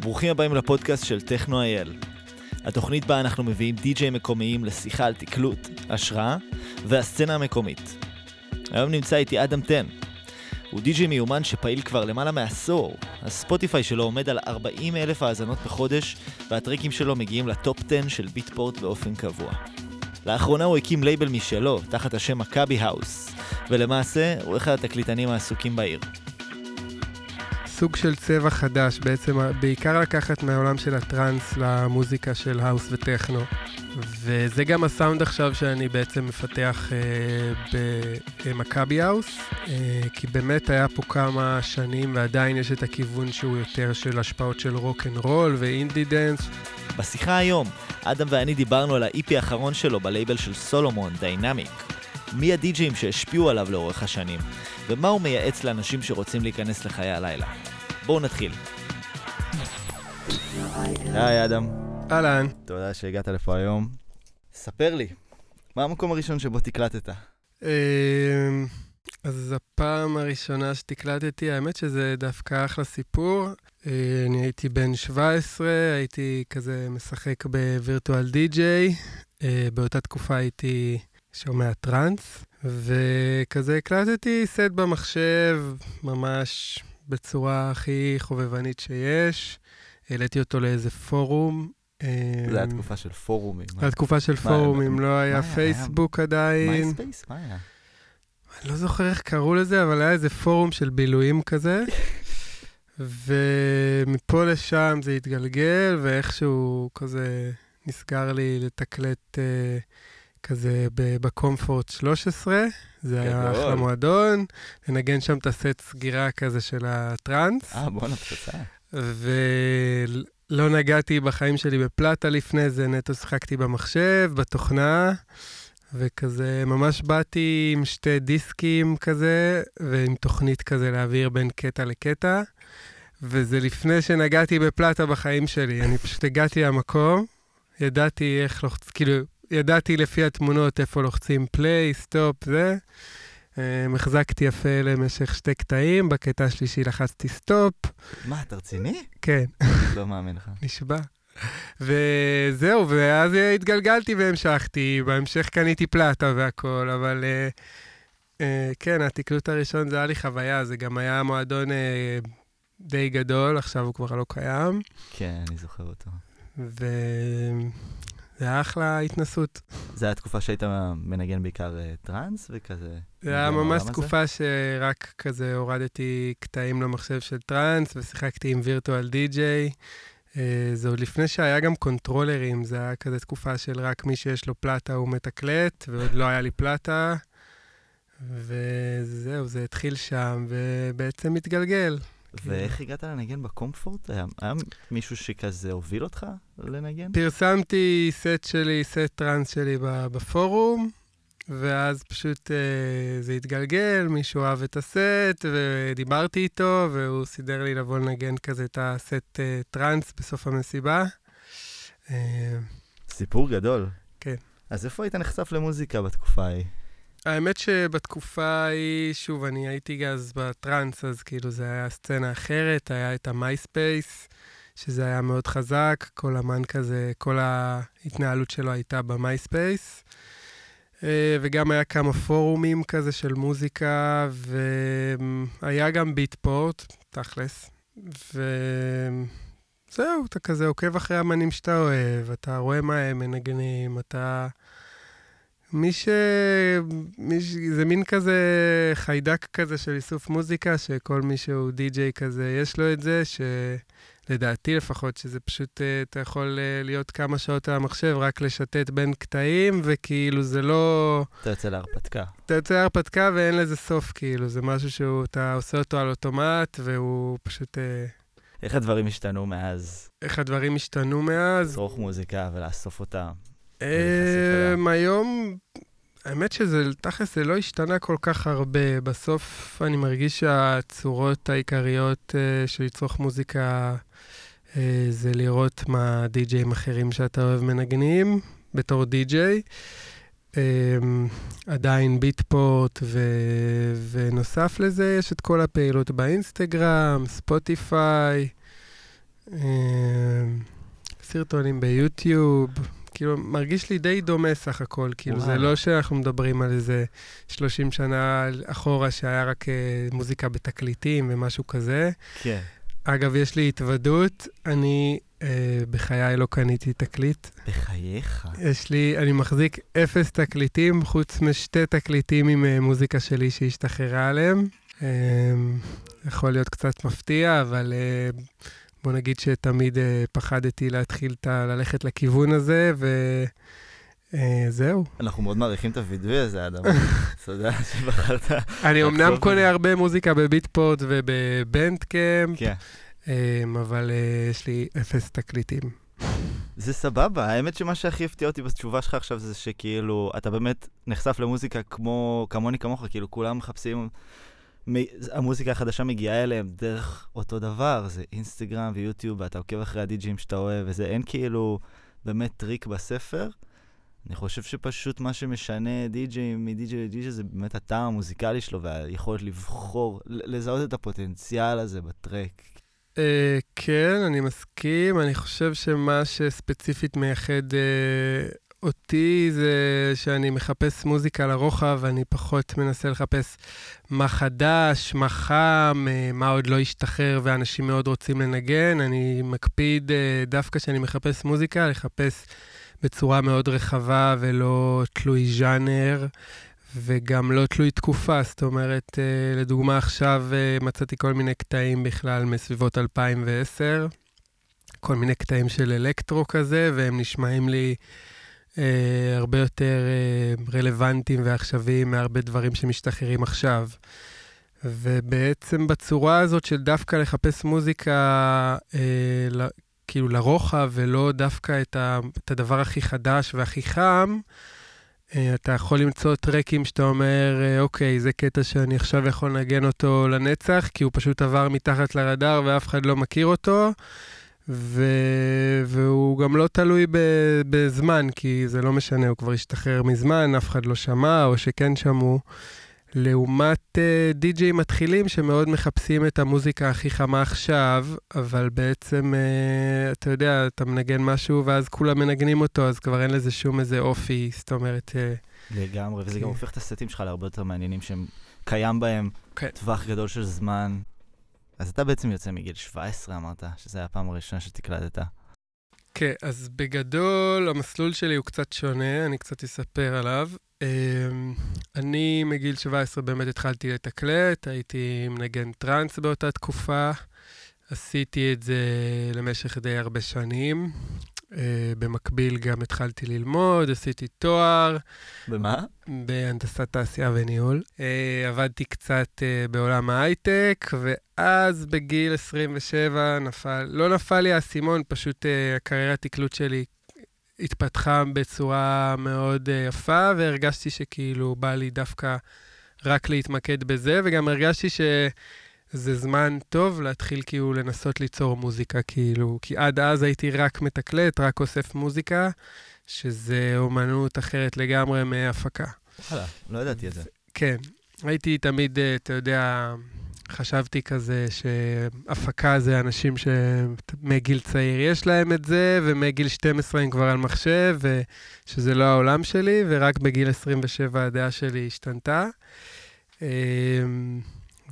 ברוכים הבאים לפודקאסט של Techno.IL. התוכנית בה אנחנו מביאים די-ג'יי מקומיים לשיחה על תקלוט, השראה והסצנה המקומית. היום נמצא איתי אדם טן. הוא די-ג'יי מיומן שפעיל כבר למעלה מעשור. הספוטיפיי שלו עומד על 40 אלף האזנות בחודש, והטראקים שלו מגיעים ל top 10 של ביטפורט באופן קבוע. לאחרונה הוא הקים לייבל משלו, תחת השם מכבי האוס, ולמעשה הוא אחד התקליטנים העסוקים בעיר. סוג של צבע חדש, בעצם בעיקר לקחת מהעולם של הטראנס למוזיקה של האוס וטכנו. וזה גם הסאונד עכשיו שאני בעצם מפתח אה, במכבי האוס, אה, כי באמת היה פה כמה שנים ועדיין יש את הכיוון שהוא יותר של השפעות של רוק אנד רול ו indie dance. בשיחה היום, אדם ואני דיברנו על ה-EP האחרון שלו בלייבל של סולומון, Diynamic. מי הדי-ג'ים שהשפיעו עליו לאורך השנים, ומה הוא מייעץ לאנשים שרוצים להיכנס לחיי הלילה. בואו נתחיל. היי אדם. אהלן. תודה שהגעת לפה היום. ספר לי, מה המקום הראשון שבו תקלטת? אמ, אז הפעם הראשונה שתקלטתי, האמת שזה דווקא אחלה סיפור. אה, אני הייתי בן 17, הייתי כזה משחק בווירטואל די-ג'יי. אה, באותה תקופה הייתי שומע טראנס, וכזה הקלטתי סט במחשב, ממש בצורה הכי חובבנית שיש. העליתי אותו לאיזה פורום. זה היה אמ, תקופה של פורומים. זה היה תקופה של פורומים, לא היה פייסבוק עדיין. מייספייס? מה היה? אני לא זוכר איך קראו לזה, אבל היה איזה פורום של בילויים כזה. ומפה לשם זה התגלגל, ואיכשהו כזה נסגר לי לתקלט uh, כזה בקומפורט 13. זה היה אחלה מועדון, לנגן שם את הסט סגירה כזה של הטראנס. אה, בואנה, פצצה. ולא נגעתי בחיים שלי בפלטה לפני זה, נטו שיחקתי במחשב, בתוכנה, וכזה ממש באתי עם שתי דיסקים כזה, ועם תוכנית כזה להעביר בין קטע לקטע. וזה לפני שנגעתי בפלטה בחיים שלי. אני פשוט הגעתי למקום, ידעתי איך לוחצ... כאילו, ידעתי לפי התמונות איפה לוחצים play, stop, זה. Um, החזקתי יפה למשך שתי קטעים, בקטע השלישי לחצתי stop. מה, אתה רציני? כן. לא מאמין לך. נשבע. וזהו, ואז התגלגלתי והמשכתי, בהמשך קניתי פלטה והכל, אבל uh, uh, כן, התקלוט הראשון זה היה לי חוויה, זה גם היה מועדון uh, די גדול, עכשיו הוא כבר לא קיים. כן, אני זוכר אותו. זה היה אחלה התנסות. זה היה תקופה שהיית מנגן בעיקר uh, טראנס וכזה? זה היה ממש תקופה שרק כזה הורדתי קטעים למחשב של טראנס ושיחקתי עם Virtual DJ. Uh, זה עוד לפני שהיה גם קונטרולרים, זה היה כזה תקופה של רק מי שיש לו פלטה הוא מתקלט, ועוד לא היה לי פלטה. וזהו, זה התחיל שם, ובעצם התגלגל. ואיך הגעת לנגן בקומפורט? היה, היה מישהו שכזה הוביל אותך לנגן? פרסמתי סט שלי, סט טראנס שלי בפורום, ואז פשוט אה, זה התגלגל, מישהו אהב את הסט, ודיברתי איתו, והוא סידר לי לבוא לנגן כזה את הסט אה, טראנס בסוף המסיבה. אה, סיפור גדול. כן. אז איפה היית נחשף למוזיקה בתקופה ההיא? האמת שבתקופה ההיא, שוב, אני הייתי אז בטראנס, אז כאילו זה היה סצנה אחרת, היה את המייספייס, שזה היה מאוד חזק, כל אמן כזה, כל ההתנהלות שלו הייתה במייספייס. אה, וגם היה כמה פורומים כזה של מוזיקה, והיה גם ביטפורט, תכלס. וזהו, אתה כזה עוקב אחרי אמנים שאתה אוהב, אתה רואה מה הם מנגנים, אתה... מי ש... מי ש... זה מין כזה חיידק כזה של איסוף מוזיקה, שכל מי שהוא די-ג'יי כזה, יש לו את זה, שלדעתי לפחות, שזה פשוט, אה, אתה יכול אה, להיות כמה שעות על המחשב, רק לשתת בין קטעים, וכאילו זה לא... אתה יוצא להרפתקה. אתה יוצא להרפתקה ואין לזה סוף, כאילו, זה משהו שאתה עושה אותו על אוטומט, והוא פשוט... אה, איך הדברים השתנו מאז? איך הדברים השתנו מאז? לצרוך מוזיקה ולאסוף אותה. אמ, היום, האמת שזה, תכלס, זה לא השתנה כל כך הרבה. בסוף אני מרגיש שהצורות העיקריות אה, של לצרוך מוזיקה אה, זה לראות מה די-ג'אים אחרים שאתה אוהב מנגנים בתור די-ג'יי. אמ, עדיין ביטפורט, ו- ונוסף לזה יש את כל הפעילות באינסטגרם, ספוטיפיי. אה, סרטונים ביוטיוב, כאילו, מרגיש לי די דומה סך הכל. כאילו, זה לא שאנחנו מדברים על איזה 30 שנה אחורה שהיה רק אה, מוזיקה בתקליטים ומשהו כזה. כן. אגב, יש לי התוודות, אני אה, בחיי לא קניתי תקליט. בחייך. יש לי, אני מחזיק אפס תקליטים, חוץ משתי תקליטים עם אה, מוזיקה שלי שהשתחררה עליהם. אה, יכול להיות קצת מפתיע, אבל אה, בוא נגיד שתמיד אה, פחדתי להתחיל ת, ללכת לכיוון הזה, וזהו. אה, אנחנו מאוד מעריכים את הווידוי הזה, אדם. תודה שבחרת. אני אמנם קונה הרבה מוזיקה בביטפורט ובבנדקאמפ, כן. אה, אבל אה, יש לי אפס תקליטים. זה סבבה, האמת שמה שהכי הפתיע אותי בתשובה שלך עכשיו זה שכאילו, אתה באמת נחשף למוזיקה כמו, כמוני כמוך, כאילו כולם מחפשים המוזיקה החדשה מגיעה אליהם דרך אותו דבר, זה אינסטגרם ויוטיוב, ואתה עוקב אחרי הדי-ג'ים שאתה אוהב, וזה אין כאילו באמת טריק בספר. אני חושב שפשוט מה שמשנה די-ג'יי מדי-ג'יי לדי-ג'יי זה באמת הטעם המוזיקלי שלו והיכולת לבחור, לזהות את הפוטנציאל הזה ב track. Uh, כן, אני מסכים. אני חושב שמה שספציפית מייחד uh, אותי זה שאני מחפש מוזיקה לרוחב, אני פחות מנסה לחפש מה חדש, מה חם, אה, מה עוד לא השתחרר ואנשים מאוד רוצים לנגן. אני מקפיד אה, דווקא כשאני מחפש מוזיקה, לחפש בצורה מאוד רחבה ולא תלוי ז'אנר. וגם לא תלוי תקופה, זאת אומרת, אה, לדוגמה עכשיו מצאתי כל מיני קטעים בכלל מסביבות 2010, כל מיני קטעים של אלקטרו כזה, והם נשמעים לי הרבה יותר אה, רלוונטיים ועכשוויים מהרבה דברים שמשתחררים עכשיו. ובעצם בצורה הזאת של דווקא לחפש מוזיקה, אה, ל, כאילו לרוחב, ולא דווקא את, ה, את הדבר הכי חדש והכי חם, אה, אתה יכול למצוא טרקים שאתה אומר, אה, אוקיי, זה קטע שאני עכשיו יכול לנגן אותו לנצח, כי הוא פשוט עבר מתחת לרדאר ואף אחד לא מכיר אותו. ו... והוא גם לא תלוי ב... בזמן, כי זה לא משנה, הוא כבר השתחרר מזמן, אף אחד לא שמע, או שכן שמעו. לעומת uh, די-ג'יי מתחילים שמאוד מחפשים את המוזיקה הכי חמה עכשיו, אבל בעצם, uh, אתה יודע, אתה מנגן משהו ואז כולם מנגנים אותו, אז כבר אין לזה שום איזה אופי, זאת אומרת... Uh, לגמרי, וזה כן. גם הופך את הסטים שלך להרבה יותר מעניינים, שהם קיים בהם כן. טווח גדול של זמן. אז אתה בעצם יוצא מגיל 17, אמרת, שזו הייתה הפעם הראשונה שתקלטת. כן, אז בגדול המסלול שלי הוא קצת שונה, אני קצת אספר עליו. אמ, אני מגיל 17 באמת התחלתי לתקלט, הייתי מנגן טראנס באותה תקופה. עשיתי את זה למשך די הרבה שנים. Uh, במקביל גם התחלתי ללמוד, עשיתי תואר. במה? בהנדסת תעשייה וניהול. Uh, עבדתי קצת uh, בעולם ההייטק, ואז בגיל 27 נפל, לא נפל לי האסימון, פשוט uh, הקריירת תקלוט שלי התפתחה בצורה מאוד uh, יפה, והרגשתי שכאילו בא לי דווקא רק להתמקד בזה, וגם הרגשתי ש... זה זמן טוב להתחיל כאילו לנסות ליצור מוזיקה, כאילו, כי עד אז הייתי רק מתקלט, רק אוסף מוזיקה, שזה אומנות אחרת לגמרי מהפקה. וואלה, לא ידעתי את זה. כן, הייתי תמיד, אה, אתה יודע, חשבתי כזה שהפקה זה אנשים שמגיל צעיר יש להם את זה, ומגיל 12 הם כבר על מחשב, ושזה לא העולם שלי, ורק בגיל 27 הדעה שלי השתנתה.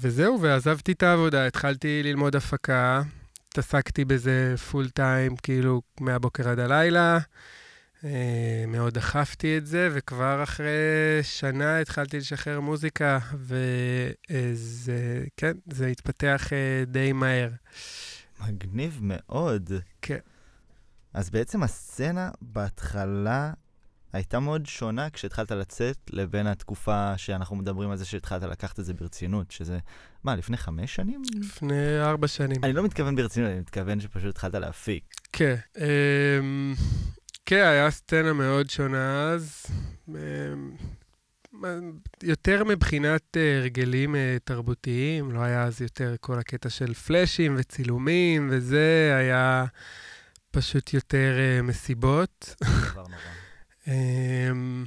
וזהו, ועזבתי את העבודה, התחלתי ללמוד הפקה, התעסקתי בזה פול טיים, כאילו, מהבוקר עד הלילה. אה, מאוד דחפתי את זה, וכבר אחרי שנה התחלתי לשחרר מוזיקה, וזה, כן, זה התפתח אה, די מהר. מגניב מאוד. כן. אז בעצם הסצנה בהתחלה הייתה מאוד שונה כשהתחלת לצאת לבין התקופה שאנחנו מדברים על זה שהתחלת לקחת את זה ברצינות, שזה, מה, לפני חמש שנים? לפני ארבע שנים. אני לא מתכוון ברצינות, אני מתכוון שפשוט התחלת להפיק. כן. אמ, כן, היה סצנה מאוד שונה אז. אמ, יותר מבחינת אה, הרגלים אה, תרבותיים, לא היה אז יותר כל הקטע של פלאשים וצילומים וזה, היה פשוט יותר אה, מסיבות. דבר נורא. אמ,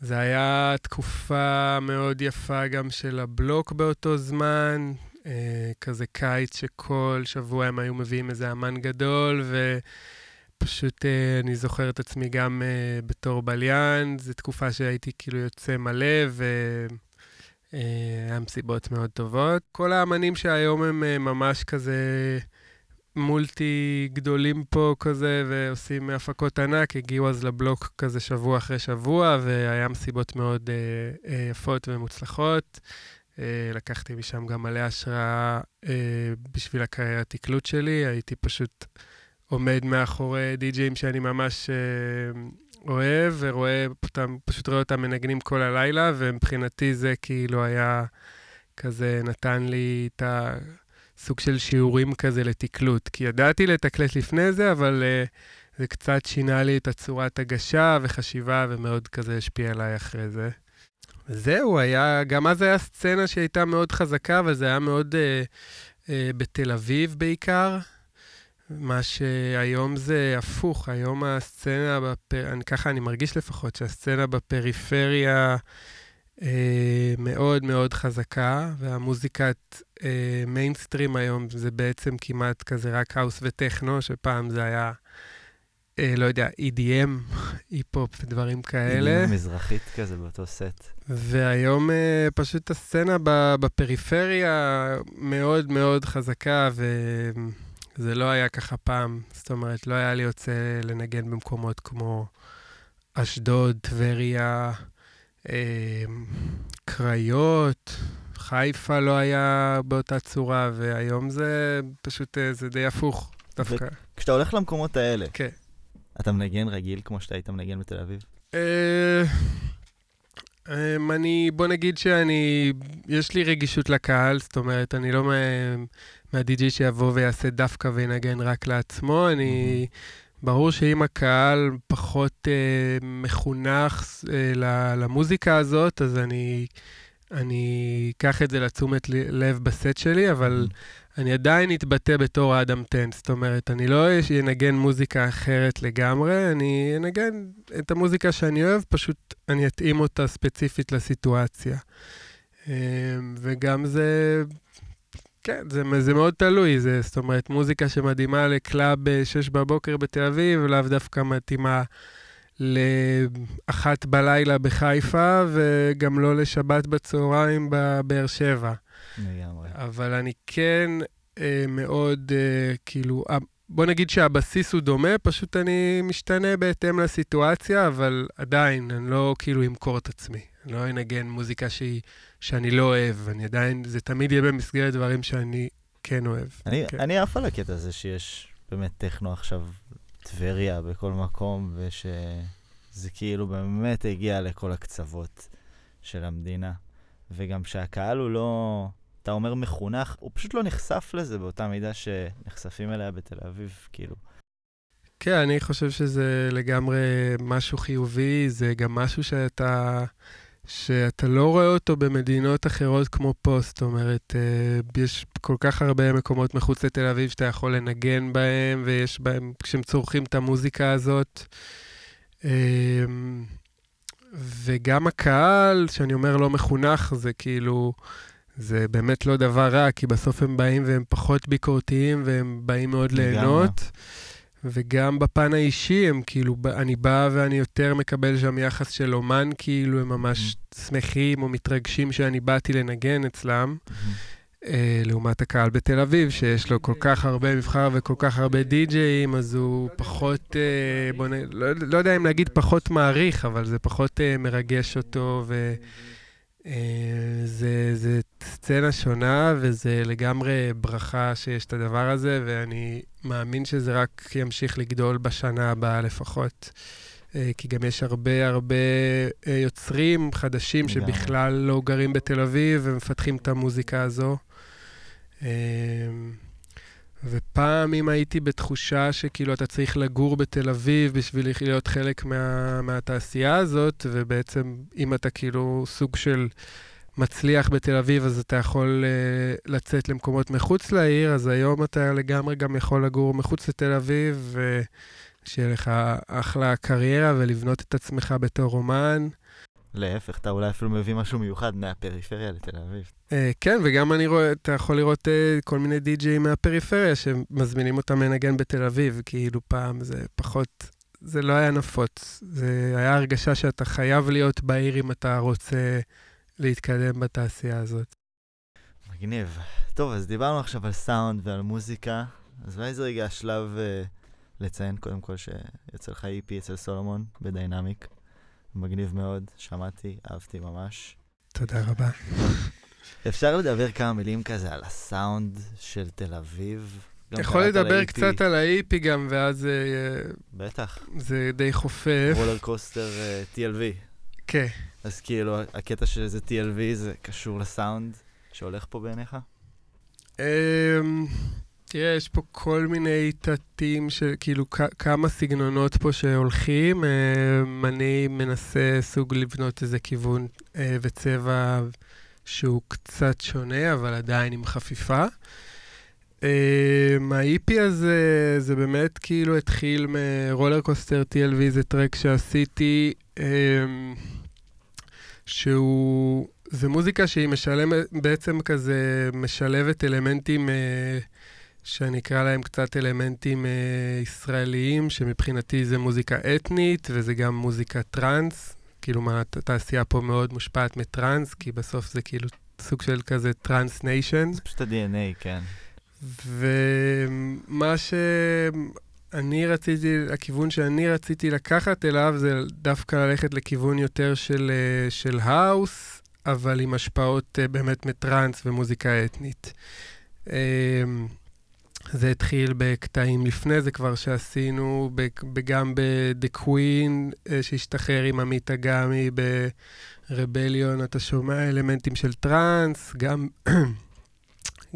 זה היה תקופה מאוד יפה גם של הבלוק באותו זמן. אה, כזה קיץ שכל שבוע הם היו מביאים איזה אמן גדול, ופשוט אה, אני זוכר את עצמי גם אה, בתור בליין, זו תקופה שהייתי כאילו יוצא מלא, ו... היה מסיבות מאוד טובות. כל האמנים שהיום הם ממש כזה מולטי גדולים פה כזה, ועושים הפקות ענק, הגיעו אז לבלוק כזה שבוע אחרי שבוע, והיה מסיבות מאוד אה, אה, יפות ומוצלחות. אה, לקחתי משם גם מלא השראה אה, בשביל הקריירת תקלוט שלי, הייתי פשוט עומד מאחורי די-ג'אים שאני ממש אה, אוהב, ורואה אותם, פשוט רואה אותם מנגנים כל הלילה, ומבחינתי זה כאילו היה כזה, נתן לי את ה... סוג של שיעורים כזה לתקלוט. כי ידעתי לתקלט לפני זה, אבל uh, זה קצת שינה לי את הצורת הגשה וחשיבה, ומאוד כזה השפיע עליי אחרי זה. וזהו, היה, גם אז היה סצנה שהייתה מאוד חזקה, אבל זה היה מאוד uh, uh, בתל אביב בעיקר. מה שהיום זה הפוך, היום הסצנה. אני, ככה אני מרגיש לפחות, שהסצנה בפריפריה מאוד מאוד חזקה, והמוזיקת אה, מיינסטרים היום זה בעצם כמעט כזה רק האוס וטכנו, שפעם זה היה, אה, לא יודע, EDM, היפ-הופ ודברים כאלה. EDM מזרחית כזה באותו סט. והיום אה, פשוט הסצנה בפריפריה מאוד מאוד חזקה, וזה לא היה ככה פעם. זאת אומרת, לא היה לי יוצא לנגן במקומות כמו אשדוד, טבריה. אמ, קריות, חיפה לא היה באותה צורה, והיום זה פשוט, אה, זה די הפוך דווקא. כשאתה הולך למקומות האלה, כן. אתה מנגן רגיל כמו שאתה היית מנגן בתל אביב? אה, אמ, אני, בוא נגיד שאני, יש לי רגישות לקהל, זאת אומרת, אני לא מהדי-ג'י שיבוא ויעשה דווקא וינגן רק לעצמו, אני... ברור שאם הקהל פחות אה, מחונך אה, למוזיקה הזאת, אז אני, אני אקח את זה לתשומת לב בסט שלי, אבל mm. אני עדיין אתבטא בתור אדם טן. זאת אומרת, אני לא אנגן מוזיקה אחרת לגמרי, אני אנגן את המוזיקה שאני אוהב, פשוט אני אתאים אותה ספציפית לסיטואציה. אה, וגם זה כן, זה, זה מאוד תלוי, זה, זאת אומרת, מוזיקה שמדהימה לקלאב ב-6 בבוקר בתל אביב, לאו דווקא מתאימה לאחת בלילה בחיפה, וגם לא לשבת בצהריים בבאר שבע. לגמרי. אבל אני כן אה, מאוד, אה, כאילו, בוא נגיד שהבסיס הוא דומה, פשוט אני משתנה בהתאם לסיטואציה, אבל עדיין, אני לא כאילו אמכור את עצמי. אני לא אנגן מוזיקה שהיא, שאני לא אוהב, אני עדיין, זה תמיד יהיה במסגרת דברים שאני כן אוהב. אני, כן. אני עף על הקטע הזה שיש באמת טכנו עכשיו, טבריה בכל מקום, ושזה כאילו באמת הגיע לכל הקצוות של המדינה. וגם שהקהל הוא לא, אתה אומר מחונך, הוא פשוט לא נחשף לזה באותה מידה שנחשפים אליה בתל אביב, כאילו. כן, אני חושב שזה לגמרי משהו חיובי, זה גם משהו שאתה... שאתה לא רואה אותו במדינות אחרות כמו פה, זאת אומרת, אה, יש כל כך הרבה מקומות מחוץ לתל אביב שאתה יכול לנגן בהם, ויש בהם, כשהם צורכים את המוזיקה הזאת. אה, וגם הקהל, שאני אומר לא מחונך, זה כאילו, זה באמת לא דבר רע, כי בסוף הם באים והם פחות ביקורתיים, והם באים מאוד ליהנות. וגם בפן האישי, הם כאילו, אני בא ואני יותר מקבל שם יחס של אומן, כאילו, הם ממש mm-hmm. שמחים או מתרגשים שאני באתי לנגן אצלם. Mm-hmm. Uh, לעומת הקהל בתל אביב, שיש לו כל כך הרבה מבחר וכל כך הרבה די-ג'אים, אז הוא פחות, uh, בוא נ... לא, לא יודע אם להגיד פחות מעריך, אבל זה פחות uh, מרגש אותו, ו... אה, זה, זה סצנה שונה, וזה לגמרי ברכה שיש את הדבר הזה, ואני מאמין שזה רק ימשיך לגדול בשנה הבאה לפחות. אה, כי גם יש הרבה הרבה אה, יוצרים חדשים שבכלל לא גרים בתל אביב ומפתחים את המוזיקה הזו. ופעם אם הייתי בתחושה שכאילו אתה צריך לגור בתל אביב בשביל להיות חלק מה, מהתעשייה הזאת, ובעצם אם אתה כאילו סוג של מצליח בתל אביב, אז אתה יכול uh, לצאת למקומות מחוץ לעיר, אז היום אתה לגמרי גם יכול לגור מחוץ לתל אביב, ושיהיה לך אחלה קריירה ולבנות את עצמך בתור אומן. להפך, אתה אולי אפילו מביא משהו מיוחד מהפריפריה לתל אביב. Uh, כן, וגם אני רואה, אתה יכול לראות uh, כל מיני די-ג'אים מהפריפריה שמזמינים אותם לנגן בתל אביב, כאילו פעם זה פחות, זה לא היה נפוץ. זה היה הרגשה שאתה חייב להיות בעיר אם אתה רוצה להתקדם בתעשייה הזאת. מגניב. טוב, אז דיברנו עכשיו על סאונד ועל מוזיקה, אז אולי זה רגע השלב uh, לציין קודם כל שיוצא לך EP אצל סולומון בדיינמיק. מגניב מאוד, שמעתי, אהבתי ממש. תודה רבה. אפשר לדבר כמה מילים כזה על הסאונד של תל אביב? יכול לדבר על קצת על ה-EP גם, ואז... אה, בטח. זה די חופף. רולר קוסטר uh, TLV. כן. אז כאילו, הקטע של זה TLV זה קשור לסאונד שהולך פה בעיניך? Um, תראה, יש פה כל מיני תתים של כאילו כמה סגנונות פה שהולכים. Um, אני מנסה סוג לבנות איזה כיוון uh, וצבע שהוא קצת שונה, אבל עדיין עם חפיפה. Um, ה-EP הזה, זה באמת כאילו התחיל מרולר קוסטר TLV, זה טרק שעשיתי, שהוא... זה מוזיקה שהיא משלמת, בעצם כזה משלבת אלמנטים אה, שאני אקרא להם קצת אלמנטים אה, ישראליים, שמבחינתי זה מוזיקה אתנית וזה גם מוזיקה טראנס. כאילו, מה, התעשייה פה מאוד מושפעת מטראנס, כי בסוף זה כאילו סוג של כזה trance nation. זה פשוט ה-DNA, כן. ומה שאני רציתי, הכיוון שאני רציתי לקחת אליו זה דווקא ללכת לכיוון יותר של, אה, של האוס, אבל עם השפעות uh, באמת מטראנס ומוזיקה אתנית. זה התחיל בקטעים לפני זה כבר שעשינו, גם ב-The Queen, uh, שהשתחרר עם עמית אגמי, ב-Rebellion אתה שומע אלמנטים של טראנס, גם...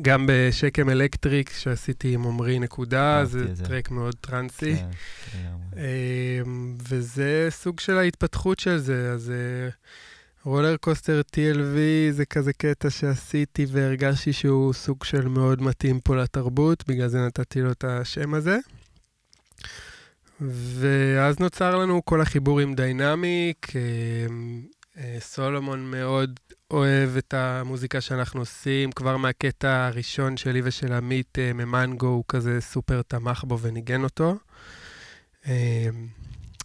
גם בשקם אלקטריק שעשיתי עם עמרי נקודה, זה, זה track מאוד טראנסי. כן, כן. וזה סוג של ההתפתחות של זה, אז Roller Coaster TLV זה כזה קטע שעשיתי והרגשתי שהוא סוג של מאוד מתאים פה לתרבות, בגלל זה נתתי לו את השם הזה. ואז נוצר לנו כל החיבור עם דיינמיק, אה, אה, סולומון מאוד אוהב את המוזיקה שאנחנו עושים, כבר מהקטע הראשון שלי ושל עמית אה, ממנגו, הוא כזה סופר תמך בו וניגן אותו.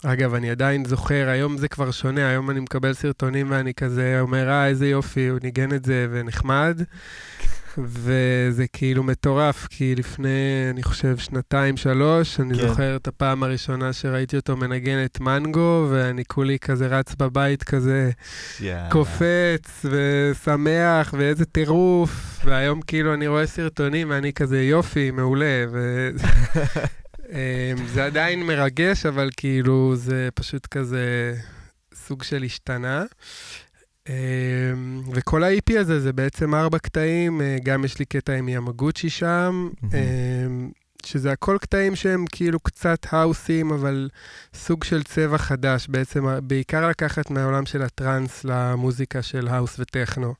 אגב, אני עדיין זוכר, היום זה כבר שונה, היום אני מקבל סרטונים ואני כזה אומר, אה, איזה יופי, הוא ניגן את זה ונחמד. וזה כאילו מטורף, כי לפני, אני חושב, שנתיים, שלוש, אני כן. זוכר את הפעם הראשונה שראיתי אותו מנגן את מנגו, ואני כולי כזה רץ בבית כזה, yeah. קופץ ושמח, ואיזה טירוף, והיום כאילו אני רואה סרטונים ואני כזה, יופי, מעולה. ו... אמ, זה עדיין מרגש, אבל כאילו זה פשוט כזה סוג של השתנה. אמ, וכל ה-EP הזה זה בעצם ארבע קטעים, אה, גם יש לי קטע עם ימגוצ'י שם, אמ, שזה הכל קטעים שהם כאילו קצת האוסים, אבל סוג של צבע חדש, בעצם בעיקר לקחת מהעולם של הטראנס למוזיקה של האוס וטכנו.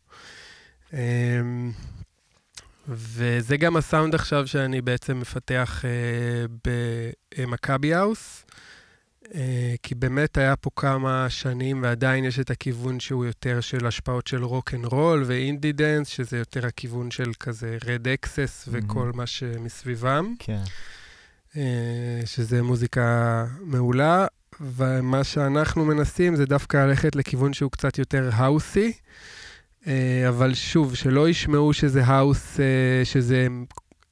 וזה גם הסאונד עכשיו שאני בעצם מפתח uh, במכבי האוס, uh, כי באמת היה פה כמה שנים ועדיין יש את הכיוון שהוא יותר של השפעות של רוק אנד רול ו indie dance, שזה יותר הכיוון של כזה Red Axes וכל mm-hmm. מה שמסביבם. כן. Uh, שזה מוזיקה מעולה, ומה שאנחנו מנסים זה דווקא ללכת לכיוון שהוא קצת יותר האוסי. אה, אבל שוב, שלא ישמעו שזה האוס, אה, שזה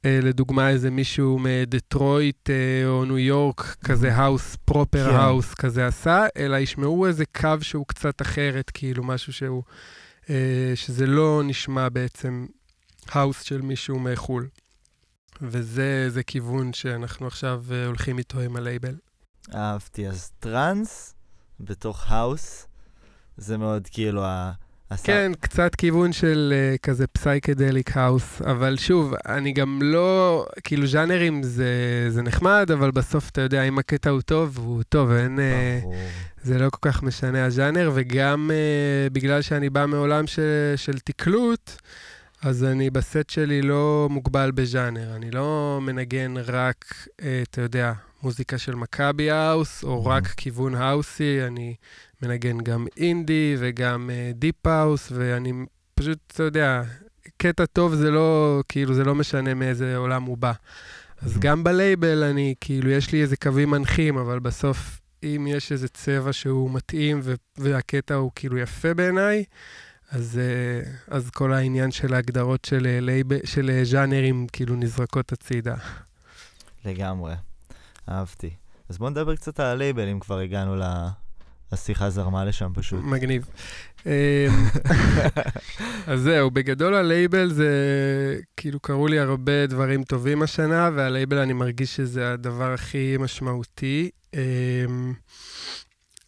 אה, לדוגמה איזה מישהו מדטרויט או ניו יורק, כזה האוס, proper house כזה עשה, אלא ישמעו איזה קו שהוא קצת אחרת, כאילו משהו שהוא, שזה לא נשמע בעצם האוס של מישהו מחו"ל. וזה כיוון שאנחנו עכשיו הולכים איתו עם הלייבל. אהבתי. אז טראנס בתוך האוס, זה מאוד כאילו ה... כן, קצת כיוון של uh, כזה psychedelic house, אבל שוב, אני גם לא, כאילו ז'אנרים זה, זה נחמד, אבל בסוף אתה יודע, אם הקטע הוא טוב, הוא טוב, אין, uh, זה לא כל כך משנה הז'אנר, וגם uh, בגלל שאני בא מעולם של, של תקלוט, אז אני בסט שלי לא מוגבל בז'אנר, אני לא מנגן רק, uh, אתה יודע, מוזיקה של מכבי האוס, או רק כיוון האוסי, אני מנגן גם אינדי וגם deep uh, house, ואני פשוט, אתה יודע, קטע טוב זה לא, כאילו, זה לא משנה מאיזה עולם הוא בא. אז גם בלייבל אני, כאילו, יש לי איזה קווים מנחים, אבל בסוף, אם יש איזה צבע שהוא מתאים והקטע הוא כאילו יפה בעיניי, אז, אה, אז כל העניין של ההגדרות של, אה, לייב, של אה, ז'אנרים כאילו נזרקות הצידה. לגמרי, אהבתי. אז בואו נדבר קצת על הלייבל, אם כבר הגענו השיחה זרמה לשם פשוט. מגניב. אמ, אז זהו, בגדול הלייבל זה, כאילו קרו לי הרבה דברים טובים השנה, והלייבל אני מרגיש שזה הדבר הכי משמעותי. אמ,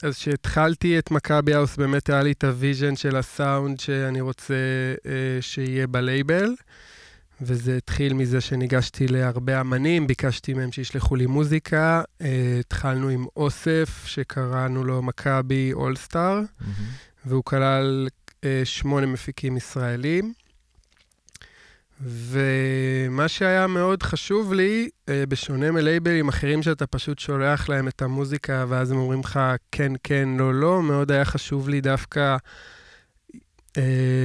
אז כשהתחלתי את מכבי האוס, באמת היה לי את ה-vision של הסאונד שאני רוצה אה, שיהיה בלייבל. וזה התחיל מזה שניגשתי להרבה אמנים, ביקשתי מהם שישלחו לי מוזיקה. Uh, התחלנו עם אוסף, שקראנו לו מכבי All Star, mm-hmm. והוא כלל uh, שמונה מפיקים ישראלים. ומה שהיה מאוד חשוב לי, uh, בשונה מלייבלים אחרים שאתה פשוט שולח להם את המוזיקה ואז הם אומרים לך כן, כן, לא, לא, מאוד היה חשוב לי דווקא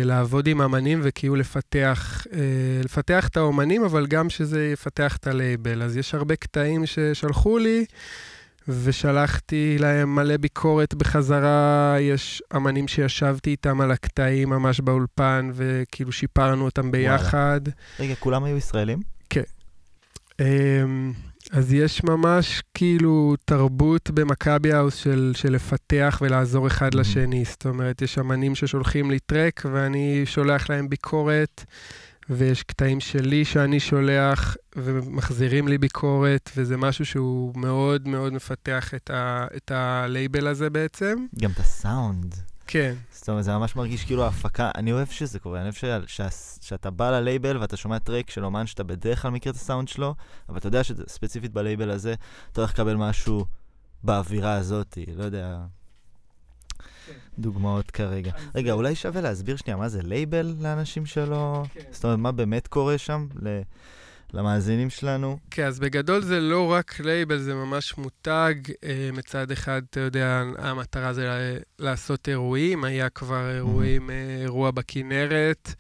לעבוד עם אמנים וכאילו לפתח, אה, לפתח את האומנים, אבל גם שזה יפתח את הלייבל. אז יש הרבה קטעים ששלחו לי, ושלחתי להם מלא ביקורת בחזרה. יש אמנים שישבתי איתם על הקטעים ממש באולפן, וכאילו שיפרנו אותם ביחד. וואלה. רגע, כולם היו ישראלים? כן. אז יש ממש כאילו תרבות במכבי האוס של, של לפתח ולעזור אחד mm-hmm. לשני. זאת אומרת, יש אמנים ששולחים לי track ואני שולח להם ביקורת, ויש קטעים שלי שאני שולח ומחזירים לי ביקורת, וזה משהו שהוא מאוד מאוד מפתח את, ה, את הלייבל הזה בעצם. גם את הסאונד. כן. זאת אומרת, זה ממש מרגיש כאילו ההפקה, אני אוהב שזה קורה, אני אוהב. שאתה בא ללייבל ואתה שומע track של אומן שאתה בדרך כלל מכיר את הסאונד שלו, אבל אתה יודע שספציפית בלייבל הזה, אתה הולך לקבל משהו באווירה הזאת, לא יודע. דוגמאות כרגע. רגע, אולי שווה להסביר שנייה מה זה לייבל לאנשים שלא... כן. זאת אומרת, מה באמת קורה שם? למאזינים שלנו. כן, אז בגדול זה לא רק לייבל, זה ממש מותג. אה, מצד אחד, אתה יודע, המטרה זה לעשות אירועים. היה כבר אירועים, mm-hmm. אירוע בכנרת,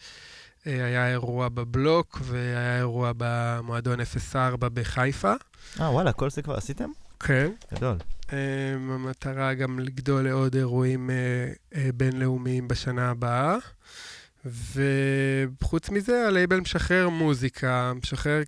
אה, היה אירוע בבלוק, והיה אירוע במועדון 04 בחיפה. אה, וואלה, כל זה כבר עשיתם? כן. גדול. המטרה גם לגדול לעוד אירועים בינלאומיים בשנה הבאה. וחוץ מזה, הלייבל משחרר מוזיקה, משחרר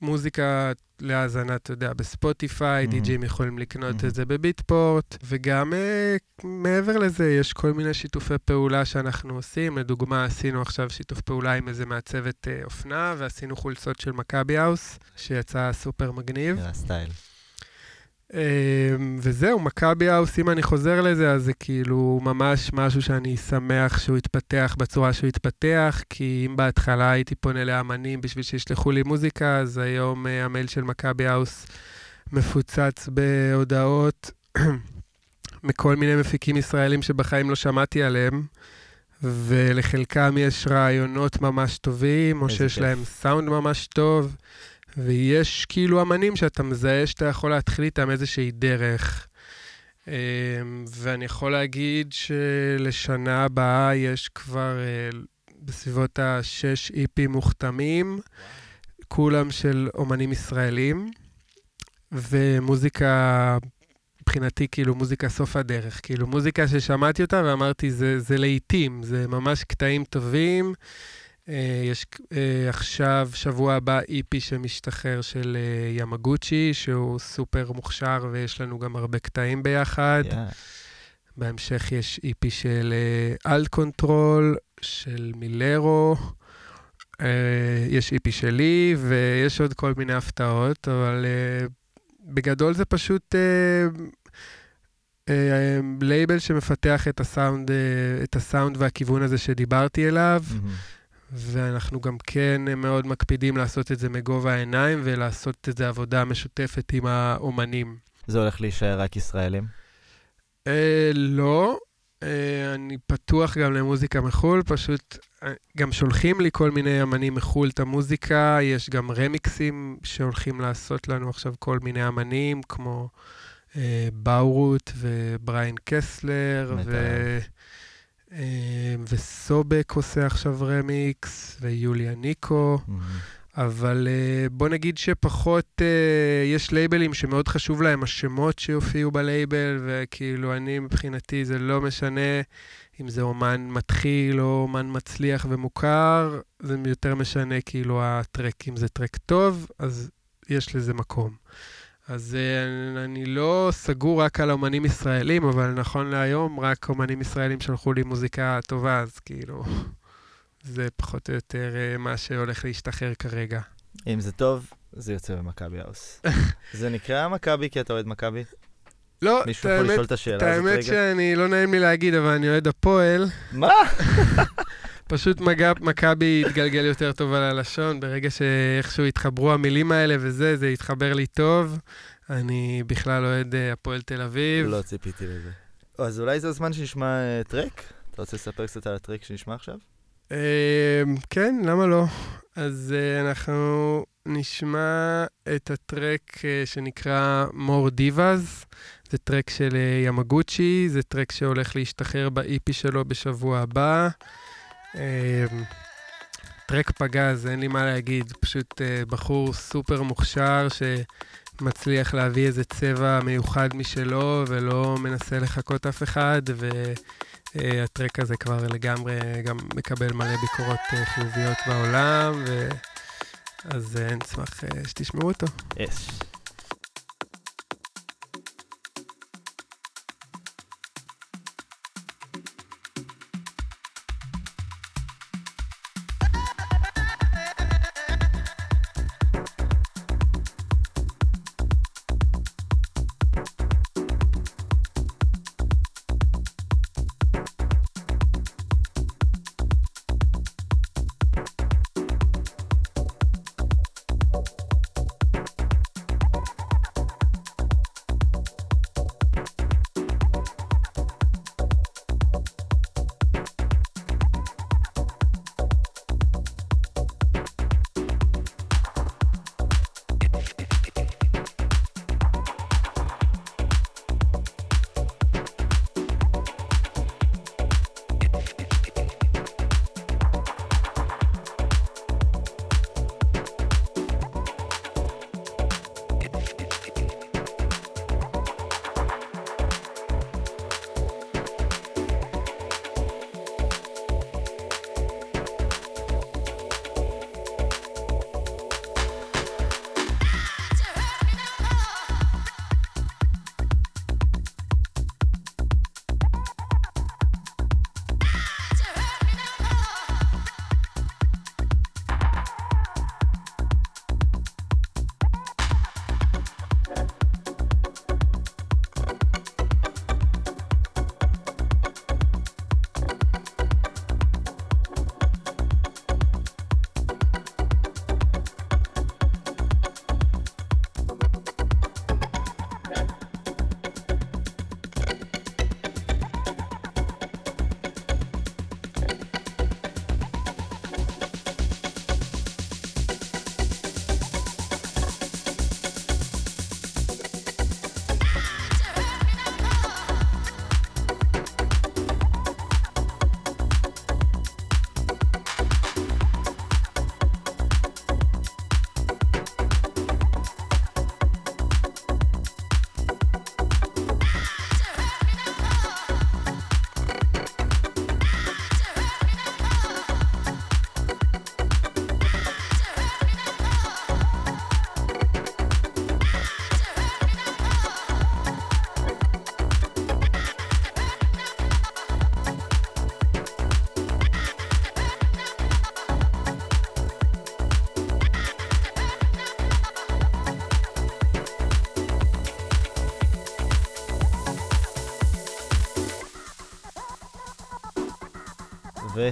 מוזיקה להאזנה, אתה יודע, בספוטיפיי, אהמ. די.ג'ים יכולים לקנות אהמ. את זה ב Beatport, וגם אה, מעבר לזה, יש כל מיני שיתופי פעולה שאנחנו עושים. לדוגמה, עשינו עכשיו שיתוף פעולה עם איזה מעצבת אה, אופנה, ועשינו חולצות של Maccabi House, שיצא סופר מגניב. זה הסטייל. אמ, וזהו, Maccabi House, אם אני חוזר לזה, אז זה כאילו ממש משהו שאני שמח שהוא יתפתח בצורה שהוא יתפתח, כי אם בהתחלה הייתי פונה לאמנים בשביל שישלחו לי מוזיקה, אז היום אה, המייל של Maccabi House מפוצץ בהודעות מכל מיני מפיקים ישראלים שבחיים לא שמעתי עליהם. ולחלקם יש רעיונות ממש טובים, או שיש כיף. להם סאונד ממש טוב. ויש כאילו אמנים שאתה מזהה שאתה יכול להתחיל איתם איזושהי דרך. אמ, ואני יכול להגיד שלשנה הבאה יש כבר אה, בסביבות השש איפים מוכתמים, כולם של אומנים ישראלים, ומוזיקה, מבחינתי, כאילו מוזיקה סוף הדרך. כאילו מוזיקה ששמעתי אותה ואמרתי, זה, זה לעיתים, זה ממש קטעים טובים. אה, יש אה, עכשיו, שבוע הבא, EP שמשתחרר של אה, Yamagucci, שהוא סופר מוכשר ויש לנו גם הרבה קטעים ביחד. Yeah. בהמשך יש EP של אלט קונטרול, של מילרו. יש EP שלי, ויש עוד כל מיני הפתעות, אבל בגדול זה פשוט לייבל שמפתח את הסאונד, את הסאונד והכיוון הזה שדיברתי אליו. Mm-hmm. ואנחנו גם כן מאוד מקפידים לעשות את זה מגובה העיניים ולעשות את זה עבודה משותפת עם האומנים. זה הולך להישאר רק ישראלים? אה, לא. אה, אני פתוח גם למוזיקה מחו"ל, פשוט אה, גם שולחים לי כל מיני אמנים מחו"ל את המוזיקה, יש גם רמיקסים שהולכים לעשות לנו עכשיו כל מיני אמנים, כמו אה, באורות ובריין קסלר, ו... אה, וסובק עושה עכשיו רמיקס, ויוליה ניקו. אהמ. אבל אה, בוא נגיד שפחות, אה, יש לייבלים שמאוד חשוב להם השמות שיופיעו בלייבל, וכאילו אני מבחינתי זה לא משנה אם זה אומן מתחיל או אומן מצליח ומוכר, זה יותר משנה כאילו הטרק, אם זה טרק טוב, אז יש לזה מקום. אז uh, אני לא סגור רק על אומנים ישראלים, אבל נכון להיום רק אומנים ישראלים שלחו לי מוזיקה טובה, אז כאילו... זה פחות או יותר uh, מה שהולך להשתחרר כרגע. אם זה טוב, זה יוצא במכבי האוס. זה נקרא מכבי כי אתה אוהד מכבי? לא, מישהו יכול לשאול את השאלה הזאת רגע? האמת שאני, לא נעים לי להגיד, אבל אני אוהד הפועל. מה? פשוט מכבי התגלגל יותר טוב על הלשון, ברגע שאיכשהו התחברו המילים האלה וזה, זה התחבר לי טוב. אני בכלל אוהד אה, הפועל תל אביב. לא ציפיתי לזה. אז אולי זה הזמן שנשמע uh, טרק? אתה רוצה לספר קצת על הטרק שנשמע עכשיו? אמ, כן, למה לא? אז אה, אנחנו נשמע את הטרק אה, שנקרא More Divas. זה טרק של אה, ימגוצ'י, זה טרק שהולך להשתחרר ב-EP שלו בשבוע הבא. אמ, טרק פגז, אין לי מה להגיד, פשוט בחור סופר מוכשר שמצליח להביא איזה צבע מיוחד משלו ולא מנסה לחקות אף אחד, ו... אה, הזה כבר לגמרי גם מקבל מלא ביקורות אה, חיוביות בעולם, ו... אז אה, נשמח שתשמעו אותו. Yes.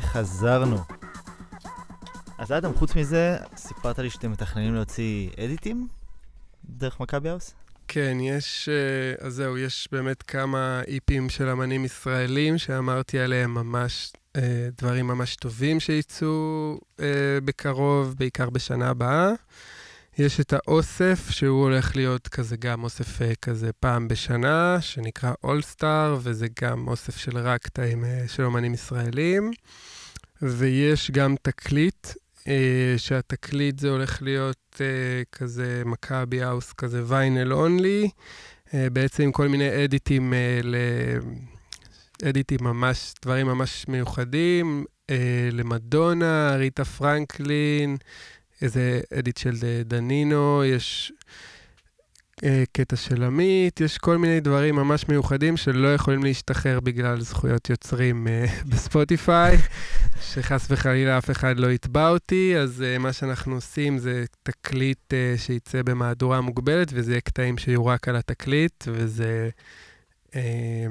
וחזרנו. אז אדם, חוץ מזה, סיפרת לי שאתם מתכננים להוציא אדיטים דרך מכבי האוס? כן, יש, אה, אז זהו, יש באמת כמה איפים של אמנים ישראלים שאמרתי עליהם ממש אה, דברים ממש טובים שיצאו אה, בקרוב, בעיקר בשנה הבאה. יש את האוסף, שהוא הולך להיות כזה גם אוסף כזה פעם בשנה, שנקרא All-Star, וזה גם אוסף של רק קטעים של אמנים ישראלים. ויש גם תקליט, שהתקליט זה הולך להיות כזה Maccabi House, כזה vinyl only, בעצם עם כל מיני edit ים ל... edit ים ממש, דברים ממש מיוחדים, אה, למדונה, אריתה פרנקלין, איזה edit של דנינו, יש אה, קטע של עמית, יש כל מיני דברים ממש מיוחדים שלא יכולים להשתחרר בגלל זכויות יוצרים אה, בספוטיפיי, שחס וחלילה אף אחד לא יתבע אותי, אז אה, מה שאנחנו עושים זה תקליט אה, שייצא במהדורה מוגבלת, וזה יהיה קטעים שיהיו רק על התקליט, וזה... אה,